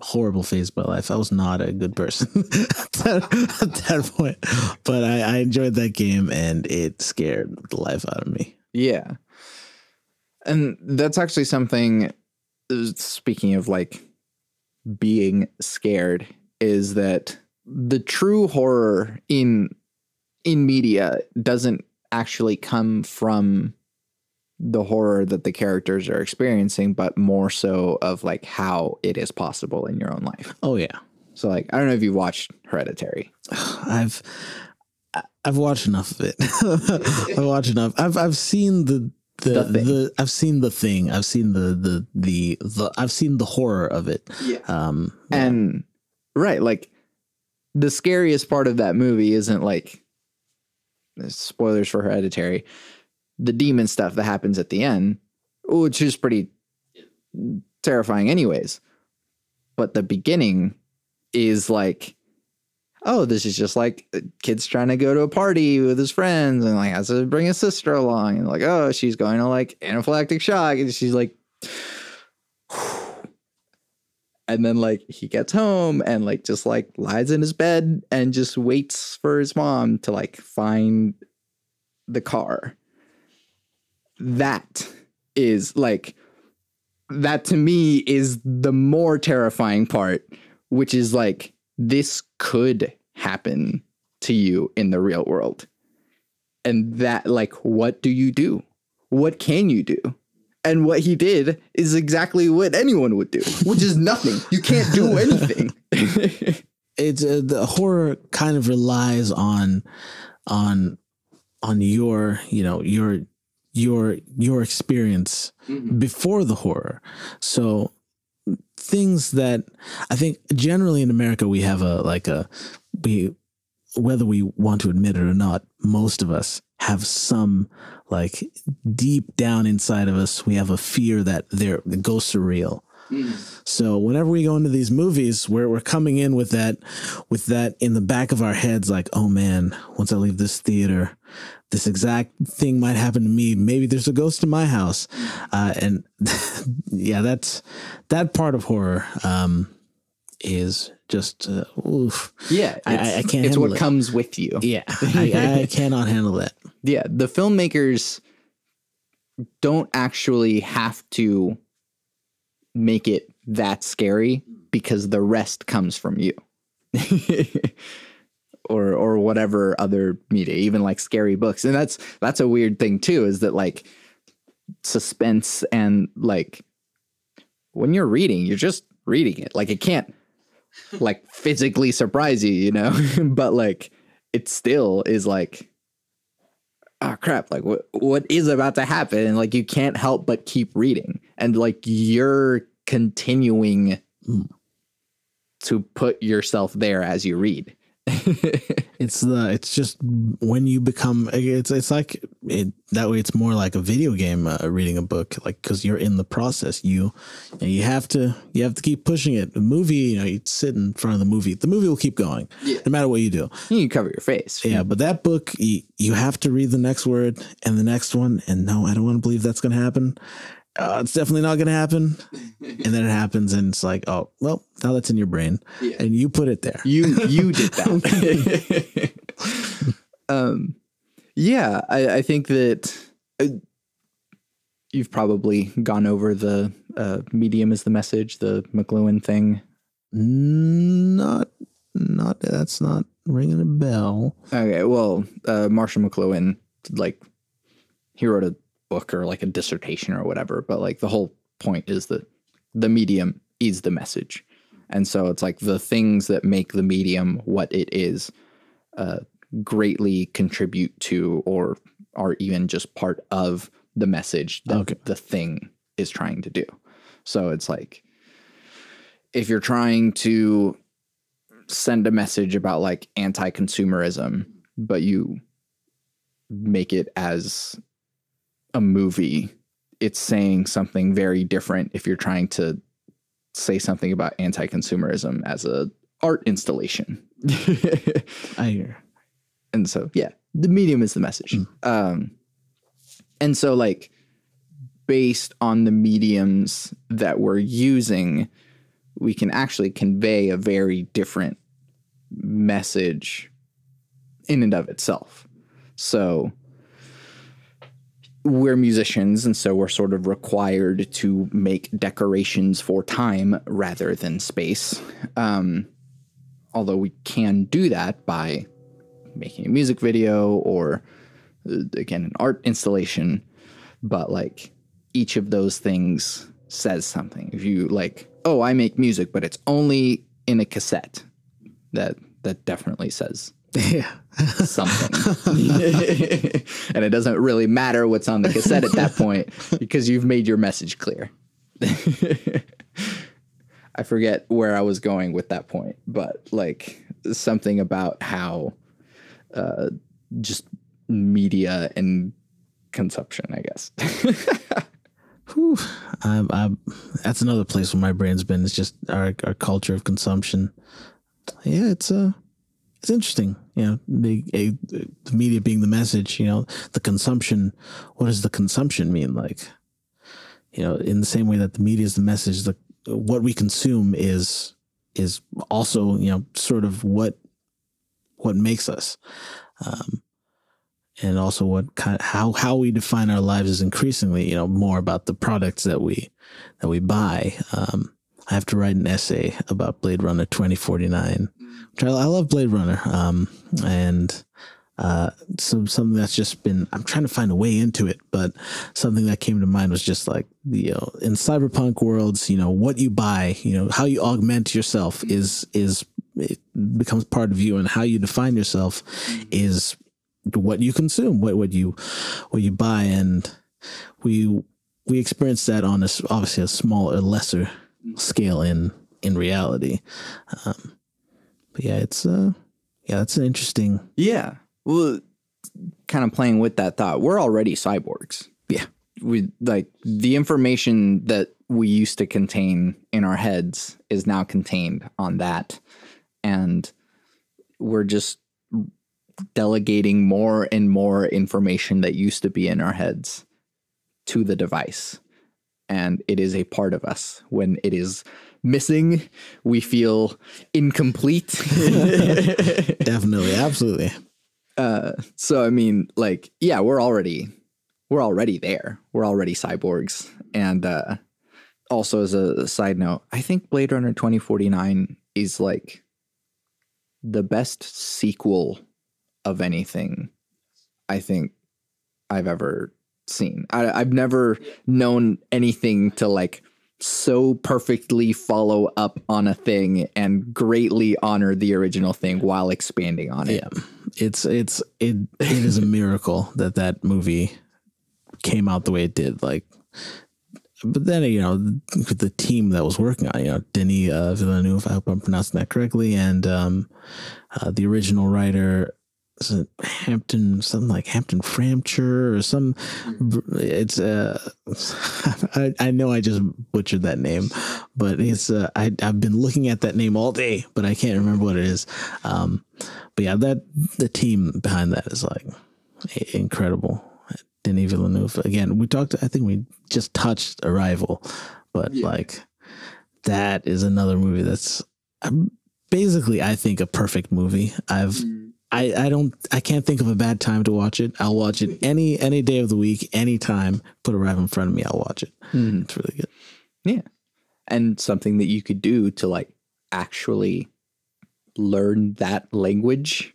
S2: horrible phase of my life. I was not a good person at, that, at that point, but I, I enjoyed that game and it scared the life out of me.
S1: Yeah. And that's actually something uh, speaking of like being scared is that the true horror in in media doesn't actually come from the horror that the characters are experiencing but more so of like how it is possible in your own life.
S2: Oh yeah,
S1: So like I don't know if you've watched Hereditary.
S2: I've I've watched enough of it. I've watched enough. I've I've seen the. The,
S1: The
S2: the,
S1: Thing.
S2: I've seen the thing. I've seen the, the the the I've seen the horror of it.
S1: Yeah.
S2: Um,
S1: And right, like the scariest part of that movie isn't like Uh, spoilers for Hereditary, the demon stuff that happens at the end, which is pretty terrifying, anyways. But the beginning is like, oh, this is just like uh, kid's trying to go to a party with his friends and like has to bring his sister along and like, oh, she's going to like anaphylactic shock and she's like. And then like he gets home and like just like lies in his bed and just waits for his mom to like find the car. That is like that to me is the more terrifying part which is like this could happen to you in the real world. And that like what do you do? What can you do and what he did is exactly what anyone would do, which is nothing. You can't do anything.
S2: it's uh, the horror kind of relies on on on your you know your your your experience before the horror so things that i think generally in america we have a like a we whether we want to admit it or not most of us have some like deep down inside of us we have a fear that there the ghosts are real. So whenever we go into these movies, we're we're coming in with that with that in the back of our heads, like, oh man, once I leave this theater, this exact thing might happen to me. Maybe there's a ghost in my house, uh, and yeah, that's that part of horror um, is just uh, oof.
S1: Yeah,
S2: I- I- can't
S1: It's what
S2: it.
S1: comes with you.
S2: Yeah, I, I cannot handle that.
S1: yeah, the filmmakers don't actually have to make it that scary because the rest comes from you. or or whatever other media, even like scary books. And that's that's a weird thing too, is that like suspense and like when you're reading, you're just reading it. Like it can't like physically surprise you, you know? but like it still is like oh crap like what what is about to happen? And like you can't help but keep reading. And like you're continuing to put yourself there as you read
S2: It's the it's just when you become it's it's like it, that way it's more like a video game uh, reading a book like because you're in the process you and you have to you have to keep pushing it. The movie you know you sit in front of the movie the movie will keep going no matter what you do.
S1: you cover your face
S2: Yeah, but that book you, you have to read the next word and the next one and no I don't want to believe that's going to happen. Uh, it's definitely not going to happen. and then it happens and it's like oh well now that's in your brain and you put it there.
S1: you you did that um yeah i i think that uh, you've probably gone over the uh, medium is the message the mcluhan thing
S2: Not, not that's not ringing a bell.
S1: Okay, well, uh, Marshall McLuhan, like, he wrote a book or like a dissertation or whatever, but like the whole point is that the medium is the message. And so it's like the things that make the medium what it is uh, greatly contribute to or are even just part of the message that
S2: Okay.
S1: the thing is trying to do. So it's like if you're trying to send a message about like anti-consumerism but you make it as a movie it's saying something very different if you're trying to say something about anti-consumerism as a art installation.
S2: I hear.
S1: and so yeah the medium is the message. Um and so like based on the mediums that we're using we can actually convey a very different message in and of itself. So we're musicians and so we're sort of required to make decorations for time rather than space. Um although we can do that by making a music video or uh, again an art installation but like each of those things says something. If you like oh i make music but it's only in a cassette that that definitely says
S2: Yeah.
S1: something and it doesn't really matter what's on the cassette at that point because you've made your message clear i forget where i was going with that point but like something about how uh just media and consumption i guess
S2: Whew. I, I, that's another place where my brain's been. It's just our, our culture of consumption. Yeah, it's uh, it's interesting. You know, the, a, the media being the message. You know, the consumption. What does the consumption mean? Like, you know, in the same way that the media is the message, the what we consume is is also you know sort of what what makes us. Um, and also what kind how how we define our lives is increasingly you know more about the products that we that we buy. Um, I have to write an essay about Blade Runner twenty forty nine, I, love Blade Runner. Um, and uh, so something that's just been I'm trying to find a way into it, but something that came to mind was just like you know in cyberpunk worlds, you know what you buy, you know how you augment yourself is is it becomes part of you, and how you define yourself is what you consume, what what you what you buy, and we we experience that on a obviously a smaller, lesser scale in in reality. Um, but yeah, it's uh yeah, that's an interesting.
S1: yeah well kind of playing with that thought we're already cyborgs
S2: Yeah.
S1: we like the information that we used to contain in our heads is now contained on that. And we're just delegating more and more information that used to be in our heads to the device. And it is a part of us. When it is missing, we feel incomplete.
S2: Definitely, absolutely.
S1: Uh, so I mean, like, yeah, we're already we're already there. We're already cyborgs. And uh, also, as a side note, I think Blade Runner twenty forty nine is like the best sequel of anything I think I've ever seen. I, I've never known anything to like so perfectly follow up on a thing and greatly honor the original thing while expanding on it.
S2: Yeah, it's it's it it is a miracle that that movie came out the way it did. Like, but then you know the team that was working on you know Denis uh, Villeneuve, I hope I'm pronouncing that correctly, and um, uh, the original writer is it Hampton something like Hampton Framcher or some it's uh I, I know I just butchered that name but it's uh, I I've been looking at that name all day but I can't remember what it is. Um but yeah that the team behind that is like incredible. Denis Villeneuve again we talked I think we just touched Arrival but yeah. like that is another movie that's um, basically I think a perfect movie. I've mm I, I don't I can't think of a bad time to watch it. I'll watch it any any day of the week, anytime. Put a right in front of me, I'll watch it. Mm. It's really good.
S1: Yeah. And something that you could do to like actually learn that language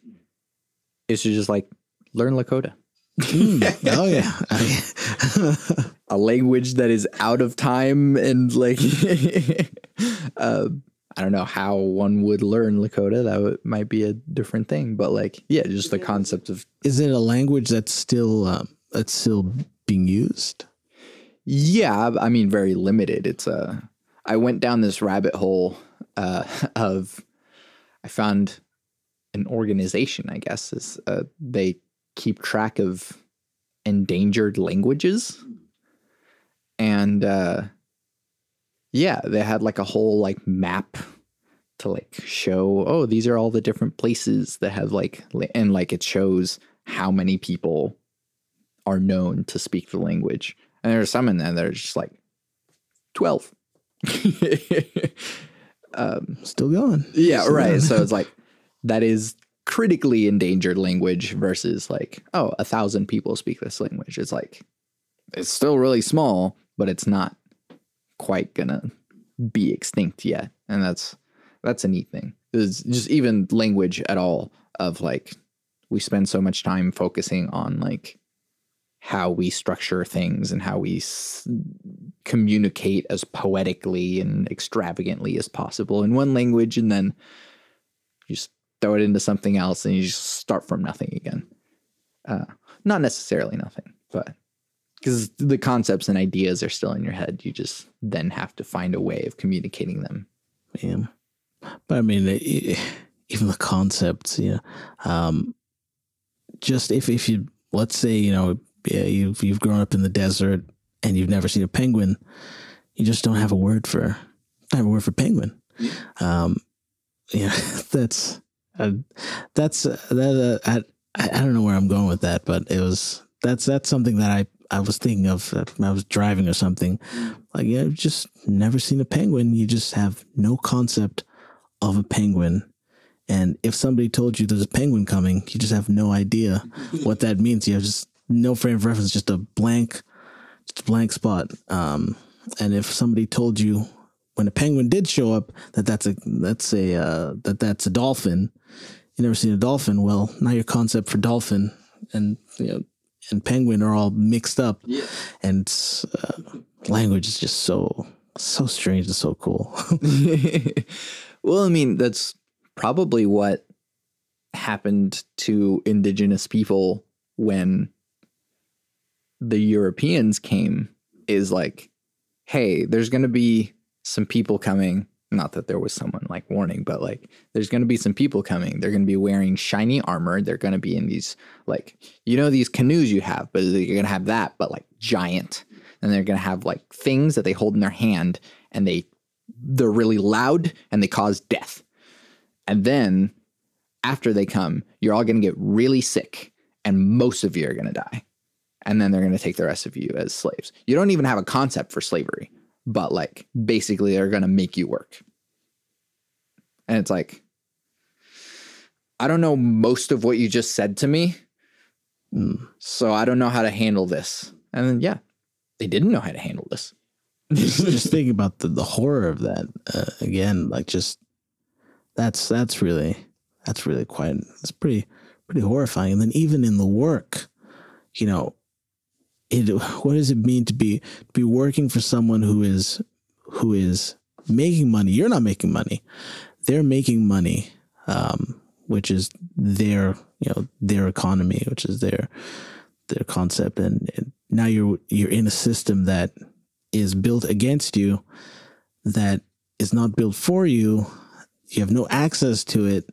S1: is to just like learn Lakota.
S2: mm. Oh yeah.
S1: a language that is out of time and like uh, I don't know how one would learn Lakota. That would, might be a different thing, but like, yeah, just the concept of.
S2: Is it a language that's still um, that's still being used?
S1: Yeah, I mean, very limited. It's a. Uh, I went down this rabbit hole uh, of. I found an organization. I guess is uh, they keep track of endangered languages, and uh, yeah, they had like a whole like map to like show, oh, these are all the different places that have like and like it shows how many people are known to speak the language. And there's some in there that are just like 12.
S2: um, Still going.
S1: Yeah,
S2: Still
S1: right. Going. so it's like that is critically endangered language versus like, oh, a thousand people speak this language. It's like it's still really small, but it's not quite gonna be extinct yet, and that's that's a neat thing. It's just even language at all of like we spend so much time focusing on like how we structure things and how we s- communicate as poetically and extravagantly as possible in one language and then you just throw it into something else and you just start from nothing again uh, not necessarily nothing but because the concepts and ideas are still in your head. You just then have to find a way of communicating them.
S2: Yeah, but I mean, even the concepts, you know, um, just if if you let's say you know you've you've grown up in the desert and you've never seen a penguin, you just don't have a word for have a word for penguin. Yeah. Um, yeah, that's uh, that's uh, that. Uh, I I don't know where I'm going with that, but it was that's that's something that I I was thinking of I was driving or something. Like, yeah, I've just never seen a penguin. You just have no concept of a penguin. And if somebody told you there's a penguin coming, you just have no idea what that means. You have just no frame of reference, just a blank, just a blank spot. Um, and if somebody told you when a penguin did show up that that's a that's a uh, that that's a dolphin, you never seen a dolphin. Well, now your concept for dolphin and you know and penguin are all mixed up, yeah. and uh, language is just so so strange and so cool.
S1: well, I mean, that's probably what happened to indigenous people when the Europeans came. Is like, hey, there's going to be some people coming not that there was someone like warning, but like there's going to be some people coming. They're going to be wearing shiny armor. They're going to be in these like you know these canoes you have, but you're going to have that, but like giant. and they're going to have like things that they hold in their hand and they they're really loud and they cause death. And then after they come, you're all going to get really sick and most of you are going to die. And then they're going to take the rest of you as slaves. You don't even have a concept for slavery, but like basically they're going to make you work. And it's like, I don't know most of what you just said to me. So I don't know how to handle this. And then, yeah, they didn't know how to handle this.
S2: just thinking about the, the horror of that uh, again, like just that's that's really that's really quite it's pretty pretty horrifying. And then even in the work, you know, it what does it mean to be be working for someone who is who is making money? You're not making money; they're making money, um, which is their you know their economy, which is their their concept, and, and now you're you're in a system that is built against you, that is not built for you. You have no access to it,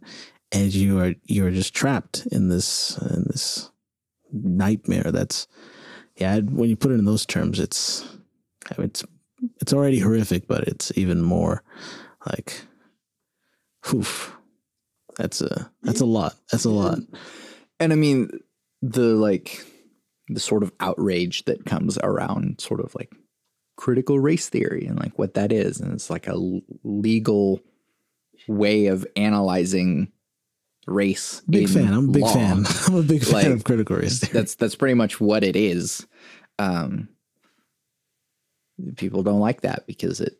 S2: and you are you're just trapped in this in this nightmare. That's yeah. When you put it in those terms, it's I mean, it's it's already horrific, but it's even more like, oof. That's a that's a lot. That's a lot.
S1: And I mean, the like the sort of outrage that comes around sort of like critical race theory and like what that is. And it's like a legal way of analyzing race.
S2: Big fan. I'm a big
S1: law.
S2: fan. I'm a big fan
S1: Like,
S2: of critical race theory.
S1: That's that's pretty much what it is. Um, people don't like that because it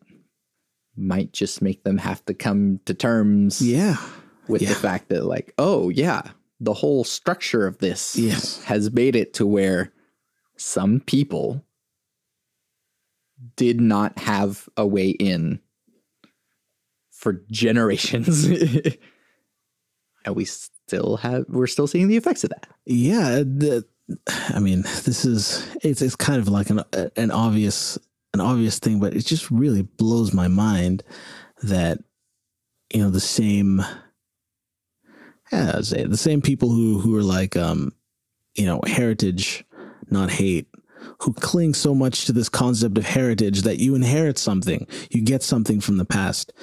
S1: might just make them have to come to terms
S2: Yeah.
S1: with
S2: yeah.
S1: the fact that like, oh yeah, the whole structure of this
S2: Yes.
S1: has made it to where some people did not have a way in for generations. And we still have we're still seeing the effects of that.
S2: Yeah, the, I mean, this is it's it's kind of like an an obvious an obvious thing, but it just really blows my mind that you know the same yeah, I'd say the same people who who are like um you know heritage, not hate, who cling so much to this concept of heritage that you inherit something, you get something from the past,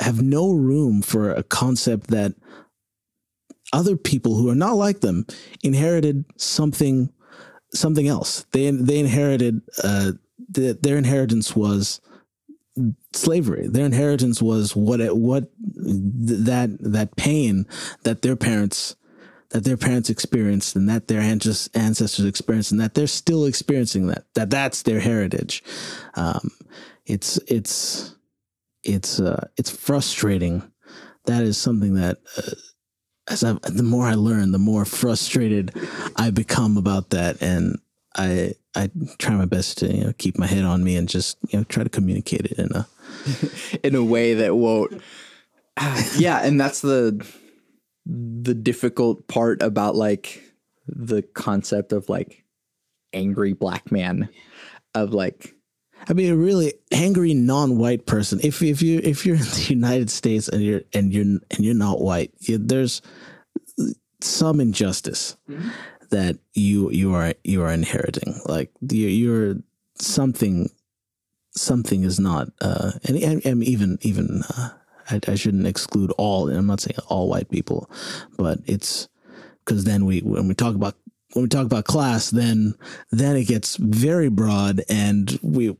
S2: have no room for a concept that other people who are not like them inherited something something else. They they inherited uh the, their inheritance was slavery. Their inheritance was what what th- that that pain that their parents that their parents experienced and that their ancestors experienced and that they're still experiencing that that that's their heritage. Um it's it's it's uh it's frustrating. That is something that uh, as I, the more I learn, the more frustrated I become about that, and I I try my best to you know keep my head on me and just you know try to communicate it in a
S1: in a way that won't yeah and that's the the difficult part about like the concept of like angry black man of like
S2: I mean, a really angry non-white person. If if you if you're in the United States and you're and you're and you're not white, you, there's some injustice that you you are you are inheriting. Like you, you're something something is not. Uh, and, and, and even even uh, I, I shouldn't exclude all. I'm not saying all white people, but it's because then we when we talk about when we talk about class, then then it gets very broad, and we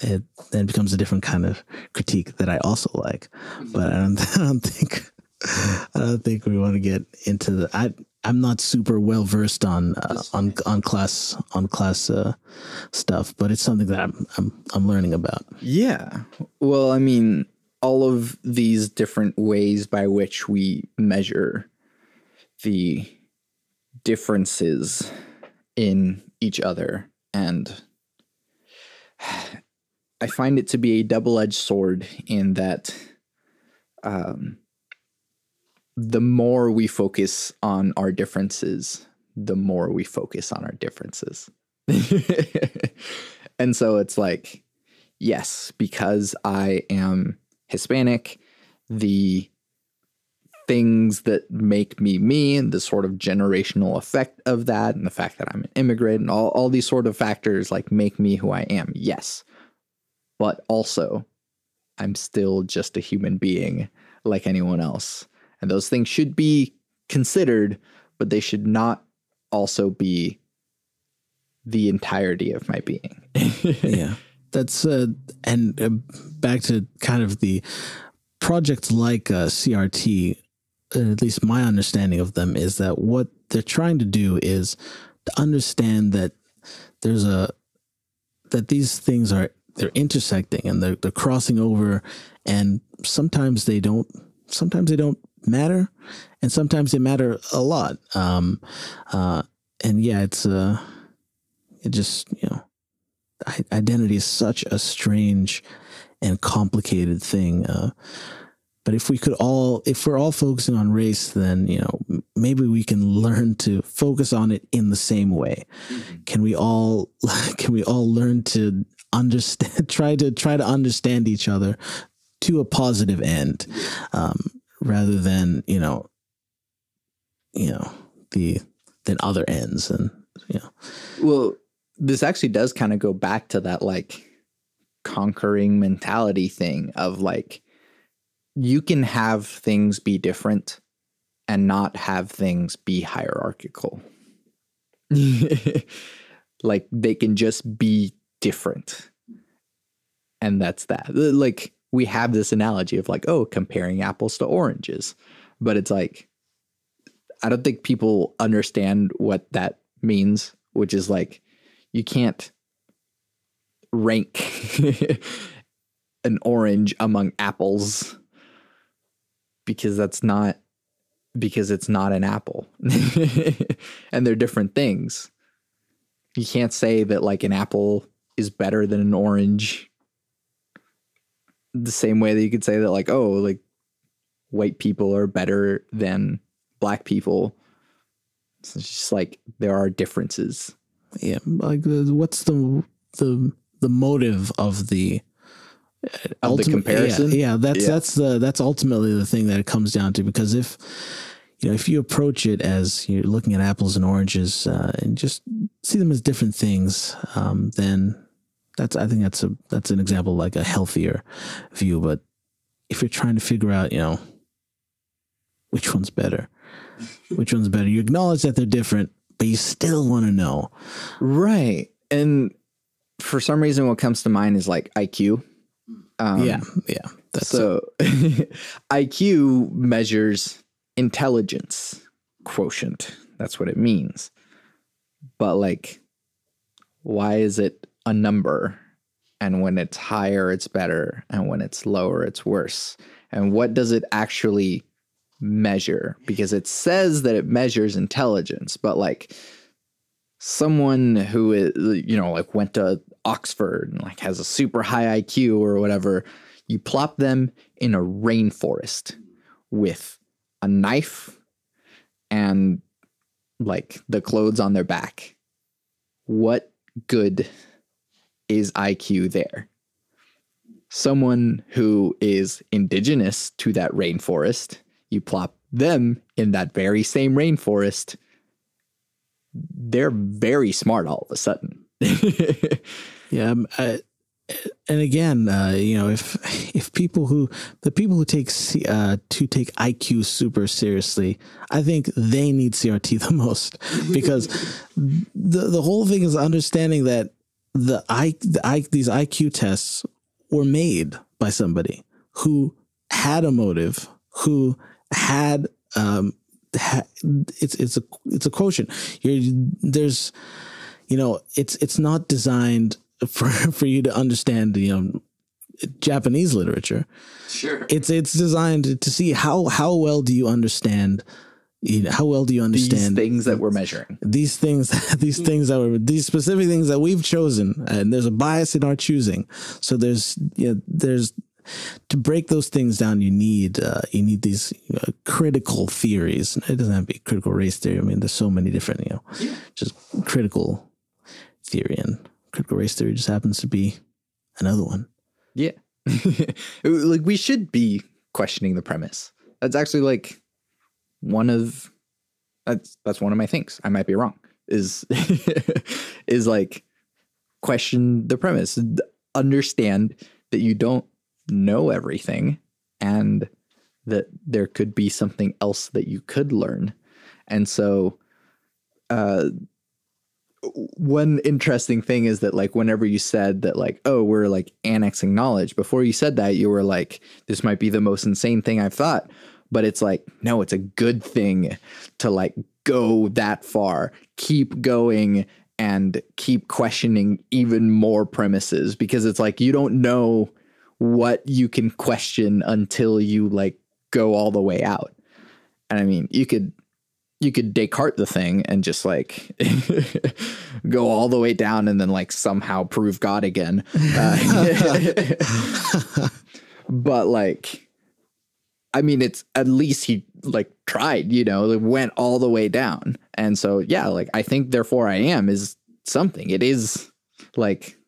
S2: it then becomes a different kind of critique that I also like. But I don't I don't think I don't think we want to get into the. I I'm not super well versed on uh, on on class on class uh, stuff, but it's something that I'm I'm I'm learning about.
S1: yeah well i mean all of these different ways by which we measure the differences in each other and i find it to be a double-edged sword in that um, the more we focus on our differences the more we focus on our differences and so it's like yes because i am hispanic the things that make me me and the sort of generational effect of that and the fact that I'm an immigrant and all, all these sort of factors like make me who I am. Yes. But also I'm still just a human being like anyone else. And those things should be considered, but they should not also be the entirety of my being.
S2: yeah. That's uh, and uh, back to kind of the projects like uh, CRT. Uh, at least my understanding of them is that what they're trying to do is to understand that there's a that these things are they're intersecting and they're they're crossing over, and sometimes they don't. Sometimes they don't matter, and sometimes they matter a lot. Um, uh, and yeah, it's uh, it just you know identity is such a strange and complicated thing. Uh, but if we could all, if we're all focusing on race, then you know maybe we can learn to focus on it in the same way. Mm-hmm. Can we all? Can we all learn to understand? Try to try to understand each other to a positive end, um, rather than you know, you know the than other ends and you know.
S1: Well, this actually does kind of go back to that like conquering mentality thing of like you can have things be different and not have things be hierarchical. like they can just be different. And that's that. Like we have this analogy of like, oh, comparing apples to oranges. But it's like, I don't think people understand what that means, which is like, you can't rank an orange among apples because that's not because it's not an apple and they're different things you can't say that like an apple is better than an orange the same way that you could say that like oh like white people are better than black people. It's just like there are differences.
S2: Yeah like what's the the the motive of the
S1: of ultimate, the comparison?
S2: yeah, yeah that's yeah. that's the that's ultimately the thing that it comes down to because if you know if you approach it as you're looking at apples and oranges uh, and just see them as different things um, then that's i think that's a that's an example like a healthier view but if you're trying to figure out you know which one's better which one's better you acknowledge that they're different but you still want to know.
S1: Right. And for some reason, what comes to mind is like IQ.
S2: Um, yeah. Yeah.
S1: So IQ measures intelligence quotient. That's what it means. But like, why is it a number? And when it's higher, it's better. And when it's lower, it's worse. And what does it actually measure because it says that it measures intelligence, but like someone who is, you know, like went to Oxford and like has a super high IQ or whatever, you plop them in a rainforest with a knife and like the clothes on their back. What good is IQ there? Someone who is indigenous to that rainforest you plop them in that very same rainforest, they're very smart all of a sudden.
S2: yeah, um, I, and again, uh, you know, if if people who the people who take uh, to take IQ super seriously, I think they need CRT the most because the the whole thing is understanding that the I, the I these IQ tests were made by somebody who had a motive, who had um ha, it's it's a it's a quotient. You're, there's you know it's it's not designed for for you to understand you know Japanese literature.
S1: Sure.
S2: It's it's designed to see how how well do you understand you know, how well do you understand
S1: these things that we're measuring?
S2: These things, these things that were these specific things that we've chosen, and there's a bias in our choosing. So there's you know, there's to break those things down, you need uh, you need these uh, critical theories. It doesn't have to be critical race theory. I mean, there's so many different, you know, yeah. just critical theory, and critical race theory just happens to be another one.
S1: Yeah, like we should be questioning the premise. That's actually like one of that's that's one of my things. I might be wrong. Is is like question the premise, understand that you don't know everything and that there could be something else that you could learn. And so uh one interesting thing is that like whenever you said that like oh we're like annexing knowledge before you said that you were like this might be the most insane thing i've thought but it's like no it's a good thing to like go that far keep going and keep questioning even more premises because it's like you don't know what you can question until you like go all the way out and i mean you could you could Descartes the thing and just like go all the way down and then like somehow prove God again. Uh, but like, I mean, it's at least he like tried, you know, like went all the way down. And so, yeah, like I think therefore I am is something. It is like,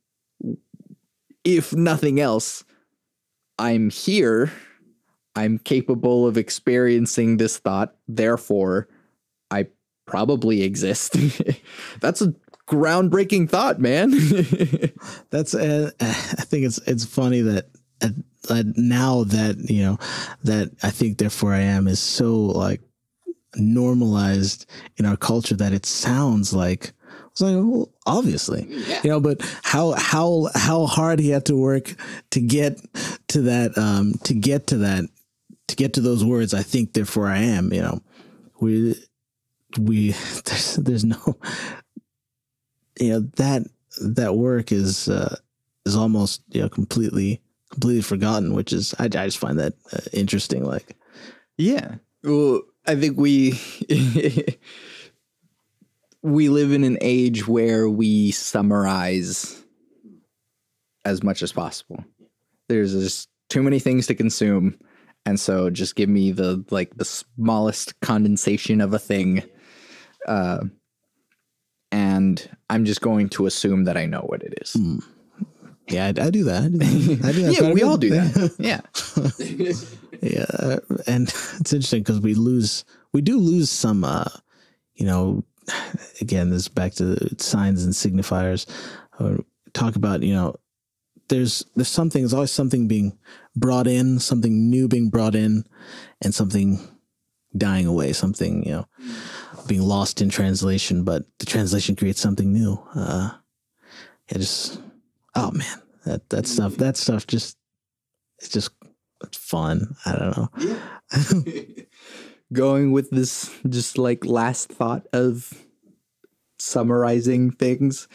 S1: if nothing else, I'm here. I'm capable of experiencing this thought. Therefore, I probably exist. That's a groundbreaking thought, man.
S2: That's uh, I think it's it's funny that uh, uh, now that you know that I think therefore I am is so like normalized in our culture that it sounds like it's like well, obviously yeah. you know but how how how hard he had to work to get to that um to get to that to get to those words I think therefore I am you know we we there's there's no you know that that work is uh, is almost you know completely completely forgotten, which is I, I just find that uh, interesting. Like,
S1: yeah, well, I think we we live in an age where we summarize as much as possible. There's just too many things to consume. And so just give me the like the smallest condensation of a thing uh, and I'm just going to assume that I know what it is. Mm.
S2: Yeah, I, I, do that. I do that. I do that
S1: yeah, we all do that. Yeah.
S2: yeah. And it's interesting because we lose, we do lose some, uh, you know, again, this is back to signs and signifiers. Uh, talk about, you know, there's, there's something, there's always something being brought in, something new being brought in, and something dying away, something, you know. Being lost in translation, but the translation creates something new. Uh, yeah, just oh man, that that stuff, that stuff, just it's just it's fun. I don't know.
S1: Yeah. Going with this, just like last thought of summarizing things.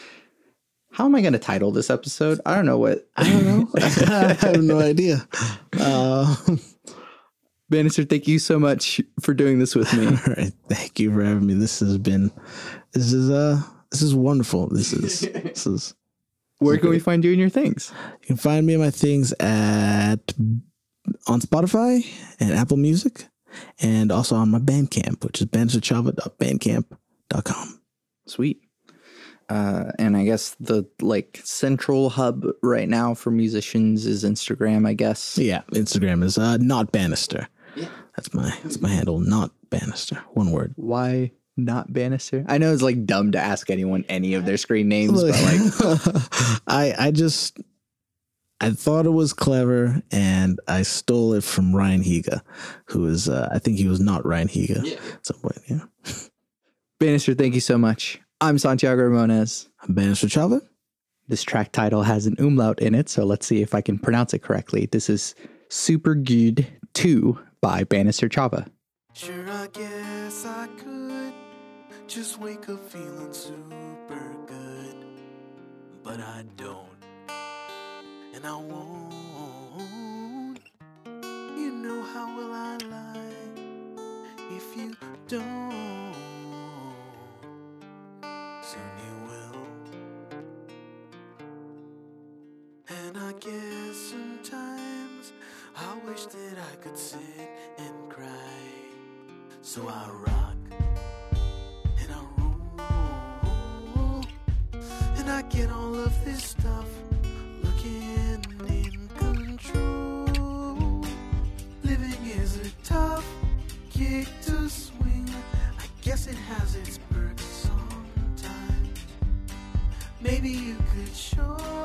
S1: How am I going to title this episode? I don't know what.
S2: I don't know. I have no idea. Uh,
S1: Bannister, thank you so much for doing this with me.
S2: All right, thank you for having me. This has been, this is uh, this is wonderful. This is this is.
S1: Where can we find you and your things?
S2: You can find me and my things at on Spotify and Apple Music, and also on my Bandcamp, which is bannisterchava.bandcamp.com.
S1: Sweet. Uh, and I guess the like central hub right now for musicians is Instagram. I guess.
S2: Yeah, Instagram is uh, not Bannister. Yeah. That's my that's my handle, not Bannister. One word.
S1: Why not Bannister? I know it's like dumb to ask anyone any of their screen names, but like
S2: I I just I thought it was clever and I stole it from Ryan Higa, who is uh, I think he was not Ryan Higa yeah. at some point, yeah.
S1: Bannister, thank you so much. I'm Santiago Ramones.
S2: I'm Bannister Chava.
S1: This track title has an umlaut in it, so let's see if I can pronounce it correctly. This is Super Good 2 by Bannister Chava. Sure, I guess I could just wake up feeling super good, but I don't, and I won't. You know how will I lie if you don't? Soon you will, and I guess sometimes I wish that I could sit and cry. So I rock of this stuff looking in control. Living is a tough kick to swallow.
S2: guess it has its perks sometimes. Maybe you could show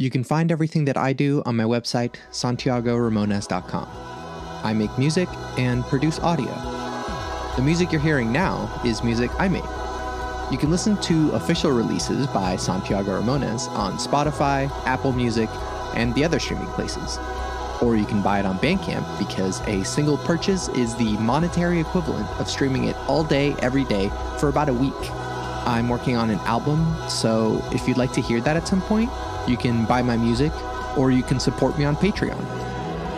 S2: You
S1: can find everything that I do on my website, santiagoramones.com. I make music and produce audio. The music you're hearing now is music I make. You can listen to official releases by Santiago Ramones on Spotify, Apple Music, and the other streaming places. Or you can buy it on Bandcamp because a single purchase is the monetary equivalent of streaming it all day, every day, for about a week. I'm working on an album, so if you'd like to hear that at some point, you can buy my music or you can support me on Patreon.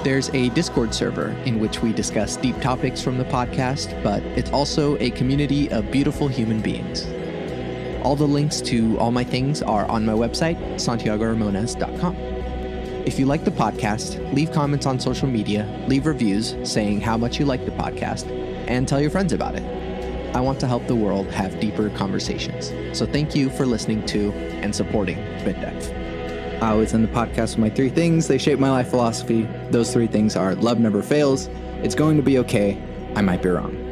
S1: There's a Discord server in which we discuss deep topics from the podcast, but it's also a community of beautiful human beings. All the links to all my things are on my website, santiagoramones.com. If you like the podcast, leave comments on social media, leave reviews saying how much you like the podcast, and tell your friends about it. I want to help the world have deeper conversations. So thank you for listening to and supporting Depth.
S3: I was in the podcast with my three things. They shape my life philosophy. Those three things are love never fails, it's going to be okay, I might be wrong.